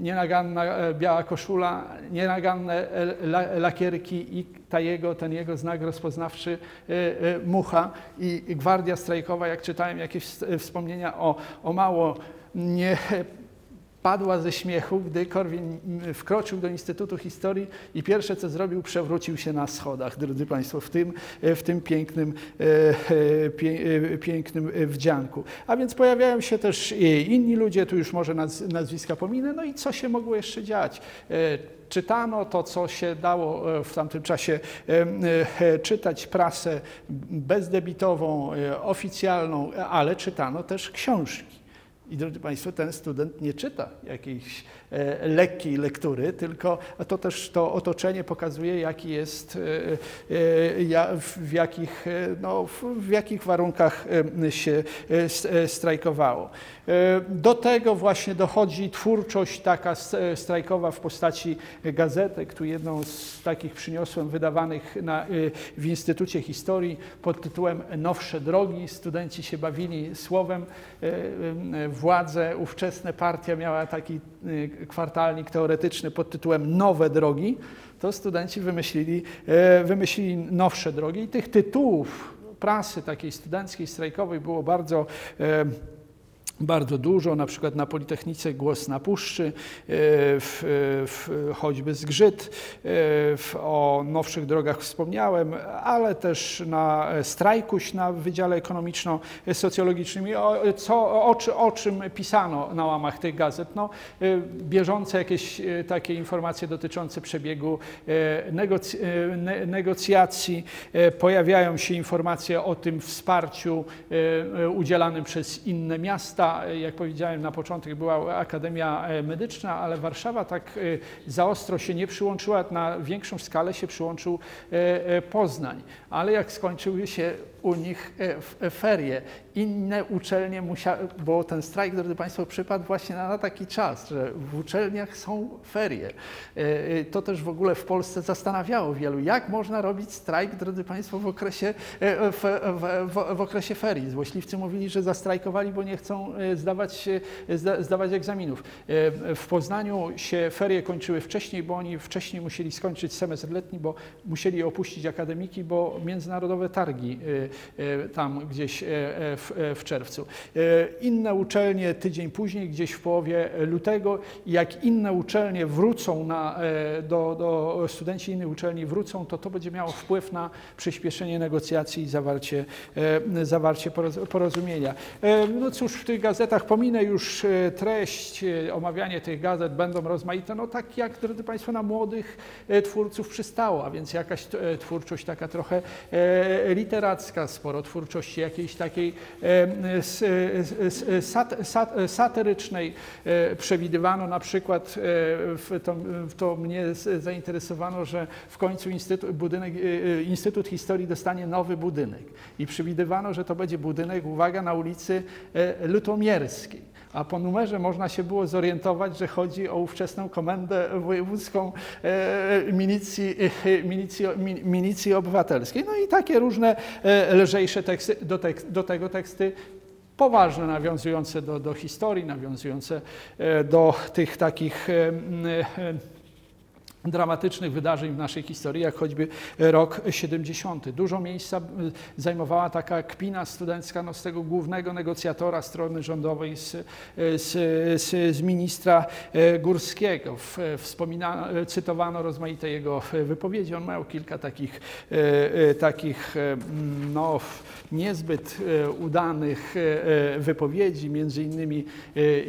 nienaganna biała koszula, nienaganne lakierki i ta jego, ten jego znak rozpoznawczy mucha. I gwardia strajkowa, jak czytałem jakieś wspomnienia o, o mało nie padła ze śmiechu, gdy Korwin wkroczył do Instytutu Historii i pierwsze co zrobił, przewrócił się na schodach, drodzy Państwo, w tym, w tym pięknym, pięknym wdzianku. A więc pojawiają się też inni ludzie, tu już może nazwiska pominę, no i co się mogło jeszcze dziać? czytano to, co się dało w tamtym czasie czytać, prasę bezdebitową, oficjalną, ale czytano też książki. I drodzy Państwo, ten student nie czyta jakiejś e, lekkiej lektury, tylko to też to otoczenie pokazuje, jaki jest, e, e, ja, w, jakich, e, no, w, w jakich warunkach e, się strajkowało. E, Do tego właśnie dochodzi twórczość taka e, strajkowa w postaci gazetek. Tu jedną z takich przyniosłem wydawanych na, e, w Instytucie Historii pod tytułem Nowsze drogi. Studenci się bawili słowem. Władze, ówczesne partia miała taki kwartalnik teoretyczny pod tytułem Nowe drogi. To studenci wymyślili, wymyślili nowsze drogi i tych tytułów prasy takiej studenckiej, strajkowej było bardzo bardzo dużo, na przykład na Politechnice Głos na Puszczy, e, w, w, choćby Zgrzyt, e, w, o nowszych drogach wspomniałem, ale też na Strajkuś na Wydziale Ekonomiczno-Socjologicznym. I o, co, o, o czym pisano na łamach tych gazet? No, e, bieżące jakieś e, takie informacje dotyczące przebiegu e, negoc, e, ne, negocjacji, e, pojawiają się informacje o tym wsparciu e, e, udzielanym przez inne miasta. E, Jak powiedziałem na początek była Akademia e, Medyczna, ale Warszawa tak e, za ostro się nie przyłączyła, na większą skalę się przyłączył Poznań. Ale jak skończyły się u nich e, e, ferie, inne uczelnie musiały, bo ten strajk, drodzy Państwo, przypadł właśnie na, taki czas, że w uczelniach są ferie. E, To też w ogóle w Polsce zastanawiało wielu, jak można robić strajk, drodzy Państwo, w okresie, w, w, w, okresie ferii. Złośliwcy mówili, że zastrajkowali, bo nie chcą zdawać, zda, zdawać egzaminów. W Poznaniu się ferie kończyły wcześniej, bo oni wcześniej musieli skończyć semestr letni, bo musieli opuścić akademiki, bo międzynarodowe targi tam gdzieś e, e, w, e, w czerwcu. E, Inne uczelnie tydzień później, gdzieś w połowie lutego, jak inne uczelnie wrócą na, e, do, do studenci innych uczelni wrócą, to to będzie miało wpływ na przyspieszenie negocjacji i zawarcie, e, zawarcie poroz- porozumienia. E, No cóż, w tych gazetach pominę już e, treść, e, omawianie tych gazet będą rozmaite, no tak jak, drodzy Państwo, na młodych e, twórców przystało, a więc jakaś e, twórczość taka trochę e, literacka, sporo twórczości jakiejś takiej satyrycznej. Przewidywano na przykład, e, to, to mnie zainteresowano, że w końcu Instytut, budynek, e, e, Instytut Historii dostanie nowy budynek i przewidywano, że to będzie budynek, uwaga, na ulicy Lutomierskiej. A po numerze można się było zorientować, że chodzi o ówczesną komendę wojewódzką e, milicji, e, milicji, mi- milicji obywatelskiej. No i takie różne e, lżejsze teksty, do, do tego teksty poważne, nawiązujące do, do historii, nawiązujące do tych takich dramatycznych wydarzeń w naszej historii, jak choćby rok 70. Dużo miejsca y, zajmowała taka kpina studencka no, z tego głównego negocjatora strony rządowej, z, z, z, z ministra e, Górskiego. Wspomina, cytowano rozmaite jego wypowiedzi. On miał kilka takich, e, e, takich mm, no, niezbyt udanych wypowiedzi, między innymi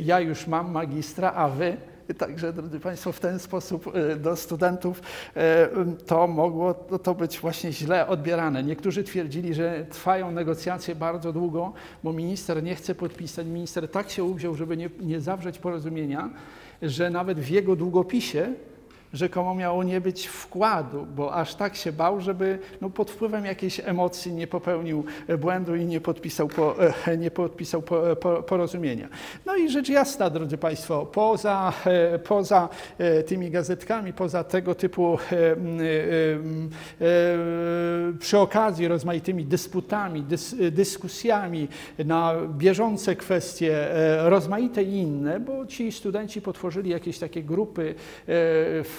ja już mam magistra, a wy? Także, drodzy Państwo, w ten sposób e, do studentów e, to mogło to- być właśnie źle odbierane. Niektórzy twierdzili, że trwają negocjacje bardzo długo, bo minister nie chce podpisać. Minister tak się uwziął, żeby nie, nie zawrzeć porozumienia, że nawet w jego długopisie rzekomo miało nie być wkładu, bo aż tak się bał, żeby no, pod wpływem jakiejś emocji nie popełnił e, błędu i nie podpisał, po, e, nie podpisał po, po, porozumienia. No i rzecz jasna, drodzy Państwo, poza, e, poza e, tymi gazetkami, poza tego typu e, e, e, przy okazji rozmaitymi dysputami, dys, dyskusjami na bieżące kwestie, e, rozmaite inne, bo ci studenci potworzyli jakieś takie grupy e, w,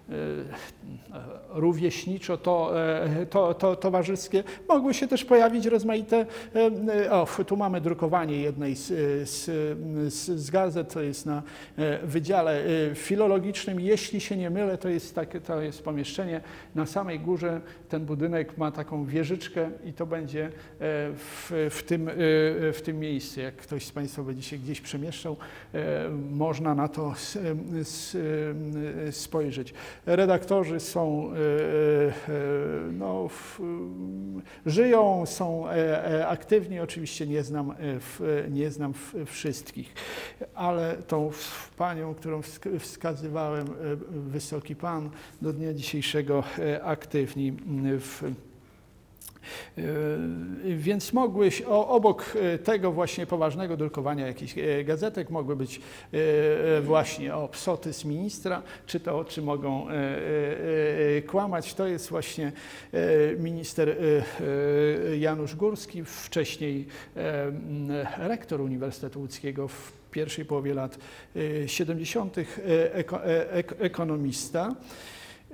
rówieśniczo to, e, to, to, towarzyskie. Mogły się też pojawić rozmaite, e, o, tu mamy drukowanie jednej z, z, z, gazet, to jest na e, Wydziale e, Filologicznym. Jeśli się nie mylę, to jest, takie, to jest pomieszczenie na samej górze. Ten budynek ma taką wieżyczkę i to będzie e, w, w, tym, e, w tym miejscu. Jak ktoś z Państwa będzie się gdzieś przemieszczał, e, można na to spojrzeć. Redaktorzy są, no, żyją, są aktywni. Oczywiście nie znam, nie znam wszystkich, ale tą panią, którą wskazywałem, wysoki pan, do dnia dzisiejszego aktywni w E, więc mogły, obok e, tego właśnie poważnego drukowania jakichś e, gazetek, mogły być właśnie o psoty z ministra, czy to, czy mogą kłamać. To jest właśnie minister Janusz Górski, wcześniej rektor Uniwersytetu Łódzkiego w pierwszej połowie lat 70., ekonomista.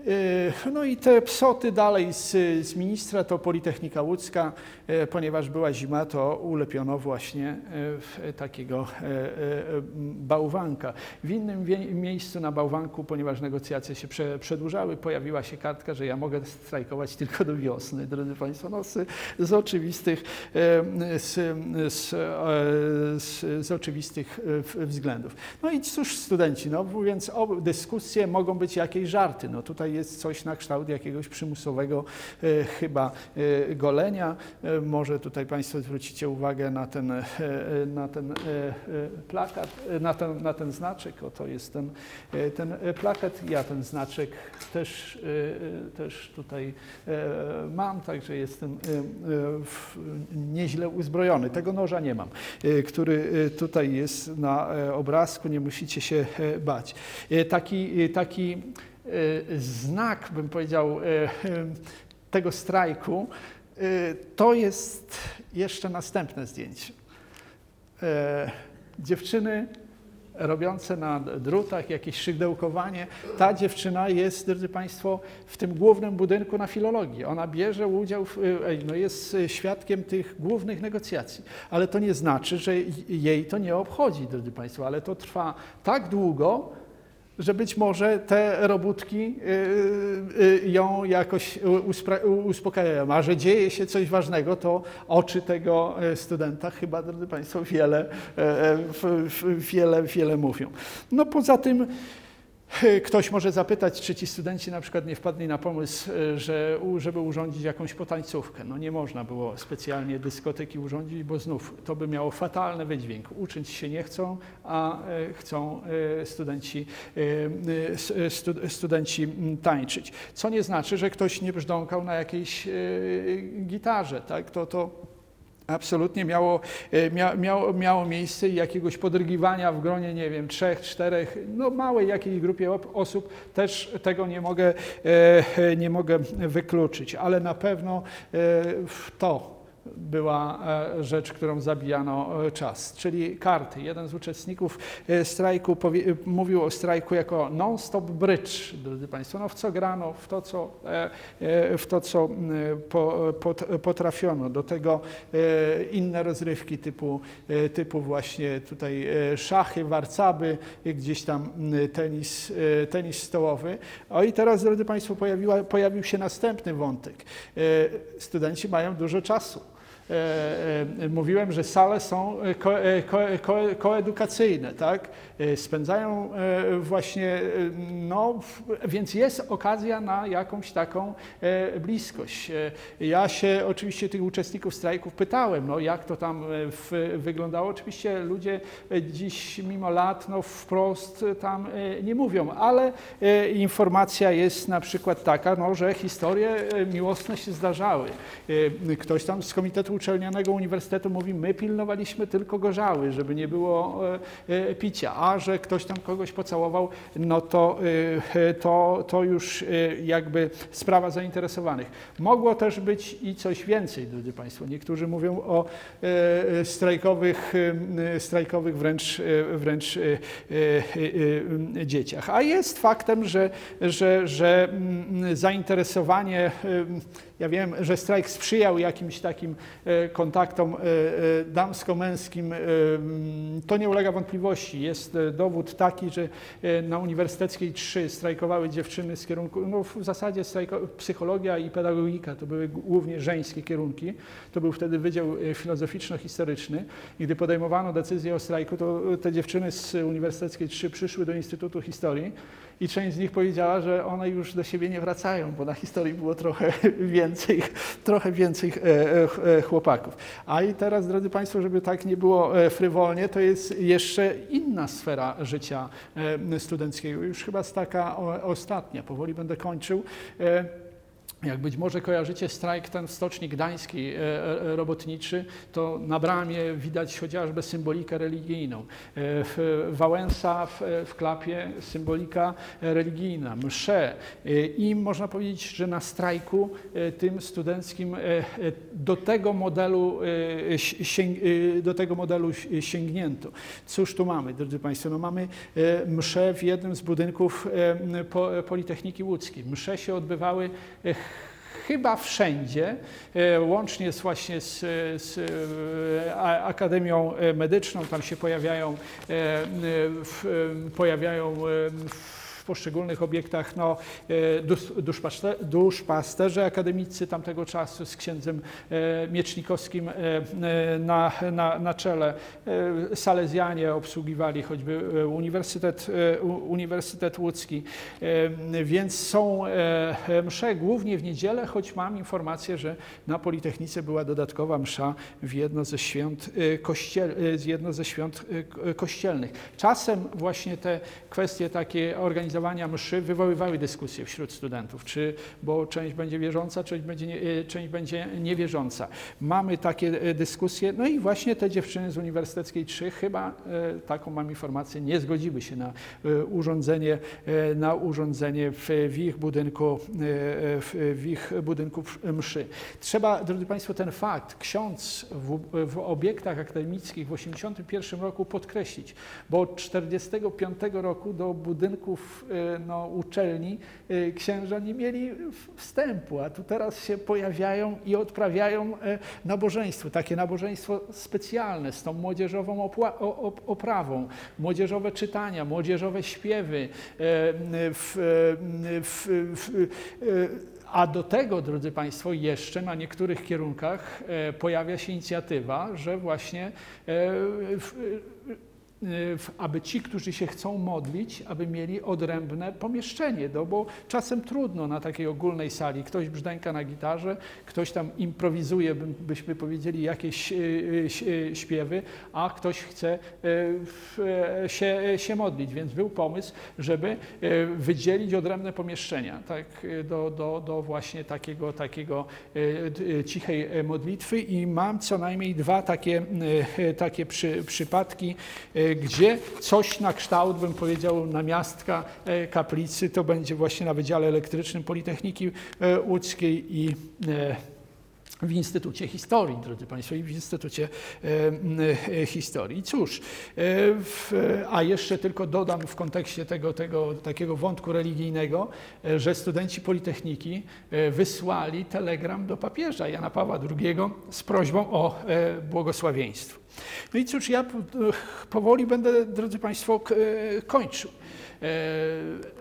E, no i te psoty dalej z, z ministra to Politechnika Łódzka, e, ponieważ była zima, to ulepiono właśnie e, takiego bałwanka. W innym miejscu na bałwanku, ponieważ negocjacje się przedłużały, pojawiła się kartka, że ja mogę strajkować tylko do wiosny, drodzy Państwo, no z, z oczywistych, z, z, oczywistych względów. No i cóż studenci, no więc dyskusje mogą być jakieś żarty, no tutaj jest coś na kształt jakiegoś przymusowego e, chyba e, golenia. E, może tutaj Państwo zwrócicie uwagę na ten, na ten plakat, na ten, na ten znaczek. Oto jest ten, ten plakat. Ja ten znaczek też, też tutaj mam, także jestem nieźle uzbrojony. Tego noża nie mam, który tutaj jest na obrazku, nie musicie się bać. Taki, taki znak, bym powiedział, y, y, tego strajku, to jest jeszcze następne zdjęcie. Dziewczyny robiące na drutach jakieś szydełkowanie. Ta dziewczyna jest, drodzy Państwo, w tym głównym budynku na filologii. Ona bierze udział, w, no jest świadkiem tych głównych negocjacji. Ale to nie znaczy, że jej to nie obchodzi, drodzy Państwo, ale to trwa tak długo, że być może te robótki y, y, ją jakoś uspokajają. A że dzieje się coś ważnego, to oczy tego e, studenta chyba, drodzy Państwo, wiele, e, e, wiele, wiele mówią. No poza tym Ktoś może zapytać, czy ci studenci na przykład nie wpadli na pomysł, e, że, żeby urządzić jakąś potańcówkę. No nie można było specjalnie dyskoteki urządzić, bo znów to by miało fatalny wydźwięk. Uczyć się nie chcą, a e, chcą e, studenci, studenci tańczyć. Co nie znaczy, że ktoś nie brzdąkał na jakiejś gitarze. Tak? To, to absolutnie miało, e, mia, miało, miało miejsce jakiegoś podrygiwania w gronie, nie wiem, trzech, czterech, no małej jakiejś grupie osób, też tego nie mogę, e, nie mogę wykluczyć, ale na pewno e, to była e, rzecz, którą zabijano e, czas, czyli karty. Jeden z uczestników e, strajku mówił o strajku jako non-stop bridge, drodzy Państwo. No w co grano, w to, co, w to, co potrafiono. Do tego inne rozrywki typu, typu właśnie tutaj szachy, warcaby, gdzieś tam tenis, tenis stołowy. O i teraz, drodzy Państwo, pojawiła, pojawił się następny wątek. Studenci mają dużo czasu. E, e, mówiłem, że sale są e, ko, ko, ko, koedukacyjne, tak? Spędzają właśnie, no, więc jest okazja na jakąś taką bliskość. Ja się oczywiście tych uczestników strajków pytałem, no, jak to tam w, wyglądało. Oczywiście ludzie dziś mimo lat, no, wprost tam nie mówią, ale informacja jest na przykład taka, no, że historie miłosne się zdarzały. Ktoś tam z Komitetu uczelnianego uniwersytetu mówi, my pilnowaliśmy tylko gorzały, żeby nie było e, e, picia, a że ktoś tam kogoś pocałował, no to, e, to, to już jakby sprawa zainteresowanych. Mogło też być i coś więcej, drodzy Państwo. Niektórzy mówią o strajkowych, strajkowych wręcz, wręcz dzieciach. A jest faktem, że, że, że mm, zainteresowanie ja wiem, że strajk sprzyjał jakimś takim kontaktom damsko-męskim, to nie ulega wątpliwości. Jest dowód taki, że na Uniwersyteckiej 3 strajkowały dziewczyny z kierunku, no w zasadzie psychologia i pedagogika, to były głównie żeńskie kierunki. To był wtedy Wydział Filozoficzno-Historyczny. I gdy podejmowano decyzję o strajku, to te dziewczyny z Uniwersyteckiej 3 przyszły do Instytutu Historii i część z nich powiedziała, że one już do siebie nie wracają, bo na historii było trochę więcej, trochę więcej e, e, chłopaków. A i teraz, drodzy Państwo, żeby tak nie było e, frywolnie, to jest jeszcze inna sfera życia studenckiego, już chyba taka ostatnia, powoli będę kończył. Jak być może kojarzycie strajk ten w Stoczni Gdańskiej e, e, robotniczy, to na bramie widać chociażby symbolikę religijną. E, Wałęsa w, w klapie symbolika religijna, msze. I można powiedzieć, że na strajku tym studenckim do tego modelu, do tego modelu sięgnięto. Cóż tu mamy, drodzy Państwo? No mamy msze w jednym z budynków Politechniki Łódzkiej. Msze się odbywały chyba wszędzie, e, łącznie z właśnie z, z e, Akademią Medyczną, tam się pojawiają, e, pojawiają w poszczególnych obiektach no, e, duszpasterze akademicy tamtego czasu z księdzem e, Miecznikowskim e, na, na, na czele. Salezjanie obsługiwali choćby Uniwersytet, Uniwersytet Łódzki, więc są msze głównie w niedzielę, choć mam informację, że na Politechnice była dodatkowa msza w jedno ze świąt, kościel, jedno ze świąt kościelnych. Czasem właśnie te kwestie takie organizacyjne mszy wywoływały dyskusje wśród studentów, czy, bo część będzie wierząca, część będzie, nie, e, część będzie niewierząca. Mamy takie e, dyskusje, no i właśnie te dziewczyny z Uniwersyteckiej 3 chyba, e, taką mam informację, nie zgodziły się na urządzenie, na urządzenie w, w ich budynku, w, ich budynku mszy. Trzeba, drodzy Państwo, ten fakt, ksiądz w, w obiektach akademickich w 1981 roku podkreślić, bo od 1945 roku do budynków no, uczelni y, księża nie mieli wstępu, a tu teraz się pojawiają i odprawiają y, nabożeństwo, takie nabożeństwo specjalne z tą młodzieżową oprawą, młodzieżowe czytania, młodzieżowe śpiewy. W, w, w, a do tego, drodzy Państwo, jeszcze na niektórych kierunkach pojawia się inicjatywa, że właśnie Y, aby ci, którzy się chcą modlić, aby mieli odrębne pomieszczenie, no bo czasem trudno na takiej ogólnej sali. Ktoś brzdęka na gitarze, ktoś tam improwizuje, byśmy powiedzieli, jakieś y, y, śpiewy, a ktoś chce się, się modlić. Więc był pomysł, żeby wydzielić odrębne pomieszczenia tak, do, do, do właśnie takiego, takiego cichej modlitwy i mam co najmniej dwa takie, takie przy, przypadki, gdzie coś na kształt, bym powiedział, namiastka e, kaplicy, to będzie właśnie na Wydziale Elektrycznym Politechniki e, Łódzkiej i e, w Instytucie Historii, drodzy Państwo, i w Instytucie e, Historii. Cóż, e, w, a jeszcze tylko dodam w kontekście tego, tego takiego wątku religijnego, e, że studenci Politechniki wysłali telegram do papieża Jana Pawła II z prośbą o błogosławieństwo. No i cóż, ja powoli będę, drodzy Państwo, kończył.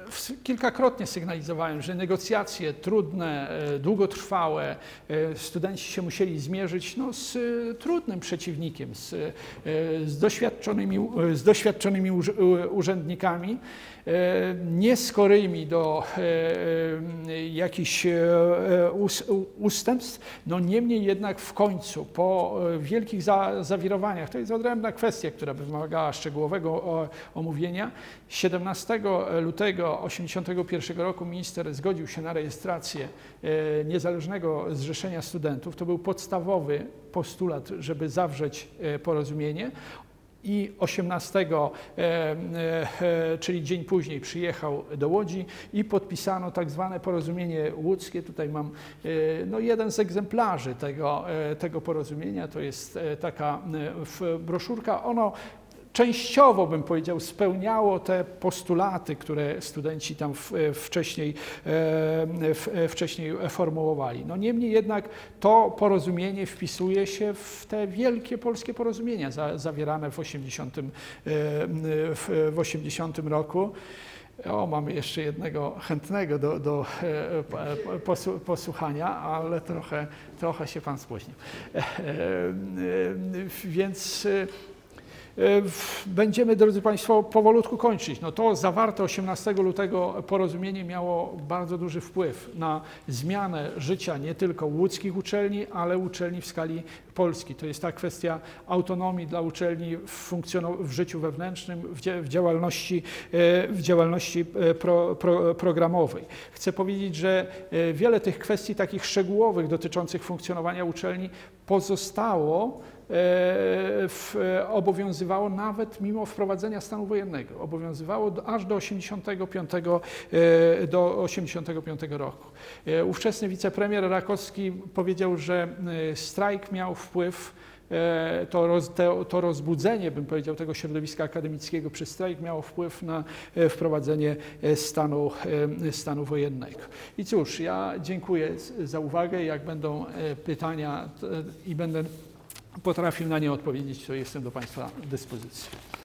E, kilkakrotnie sygnalizowałem, że negocjacje trudne, e, długotrwałe, e, studenci się musieli zmierzyć no, z trudnym przeciwnikiem, z, z doświadczonymi, z doświadczonymi urzędnikami. E, nieskorymi do e, e, jakichś ustępstw, no niemniej jednak w końcu, po wielkich zawirowaniach, to jest odrębna kwestia, która wymagała szczegółowego omówienia, 17 lutego 1981 roku minister zgodził się na rejestrację niezależnego zrzeszenia studentów. To był podstawowy postulat, żeby zawrzeć porozumienie i 18, e, e, czyli dzień później przyjechał do Łodzi i podpisano tak zwane porozumienie łódzkie. Tutaj mam e, no, jeden z egzemplarzy tego, tego porozumienia, to jest taka broszurka. Ono częściowo bym powiedział spełniało te postulaty, które studenci tam w, wcześniej, w, wcześniej formułowali. No niemniej jednak to porozumienie wpisuje się w te wielkie polskie porozumienia za, zawierane w 80, w, w 80 roku. O, mamy jeszcze jednego chętnego do, do e, posłuchania, ale trochę, trochę się Pan spóźnił. E, e, więc Będziemy, drodzy Państwo, powolutku kończyć. No to zawarte 18 lutego porozumienie miało bardzo duży wpływ na zmianę życia nie tylko łódzkich uczelni, ale uczelni w skali Polski. To jest ta kwestia autonomii dla uczelni w, w życiu wewnętrznym, w, działalności, w działalności pro, pro, programowej. Chcę powiedzieć, że wiele tych kwestii takich szczegółowych dotyczących funkcjonowania uczelni pozostało w, obowiązywało nawet mimo wprowadzenia stanu wojennego. Obowiązywało do, aż do 85, do 85 roku. Ówczesny wicepremier Rakowski powiedział, że strajk miał wpływ to, roz, to, rozbudzenie, bym powiedział, tego środowiska akademickiego przez strajk miało wpływ na wprowadzenie stanu, stanu wojennego. I cóż, ja dziękuję za uwagę. Jak będą pytania i będę potrafił na nie odpowiedzieć, to jestem do Państwa dyspozycji.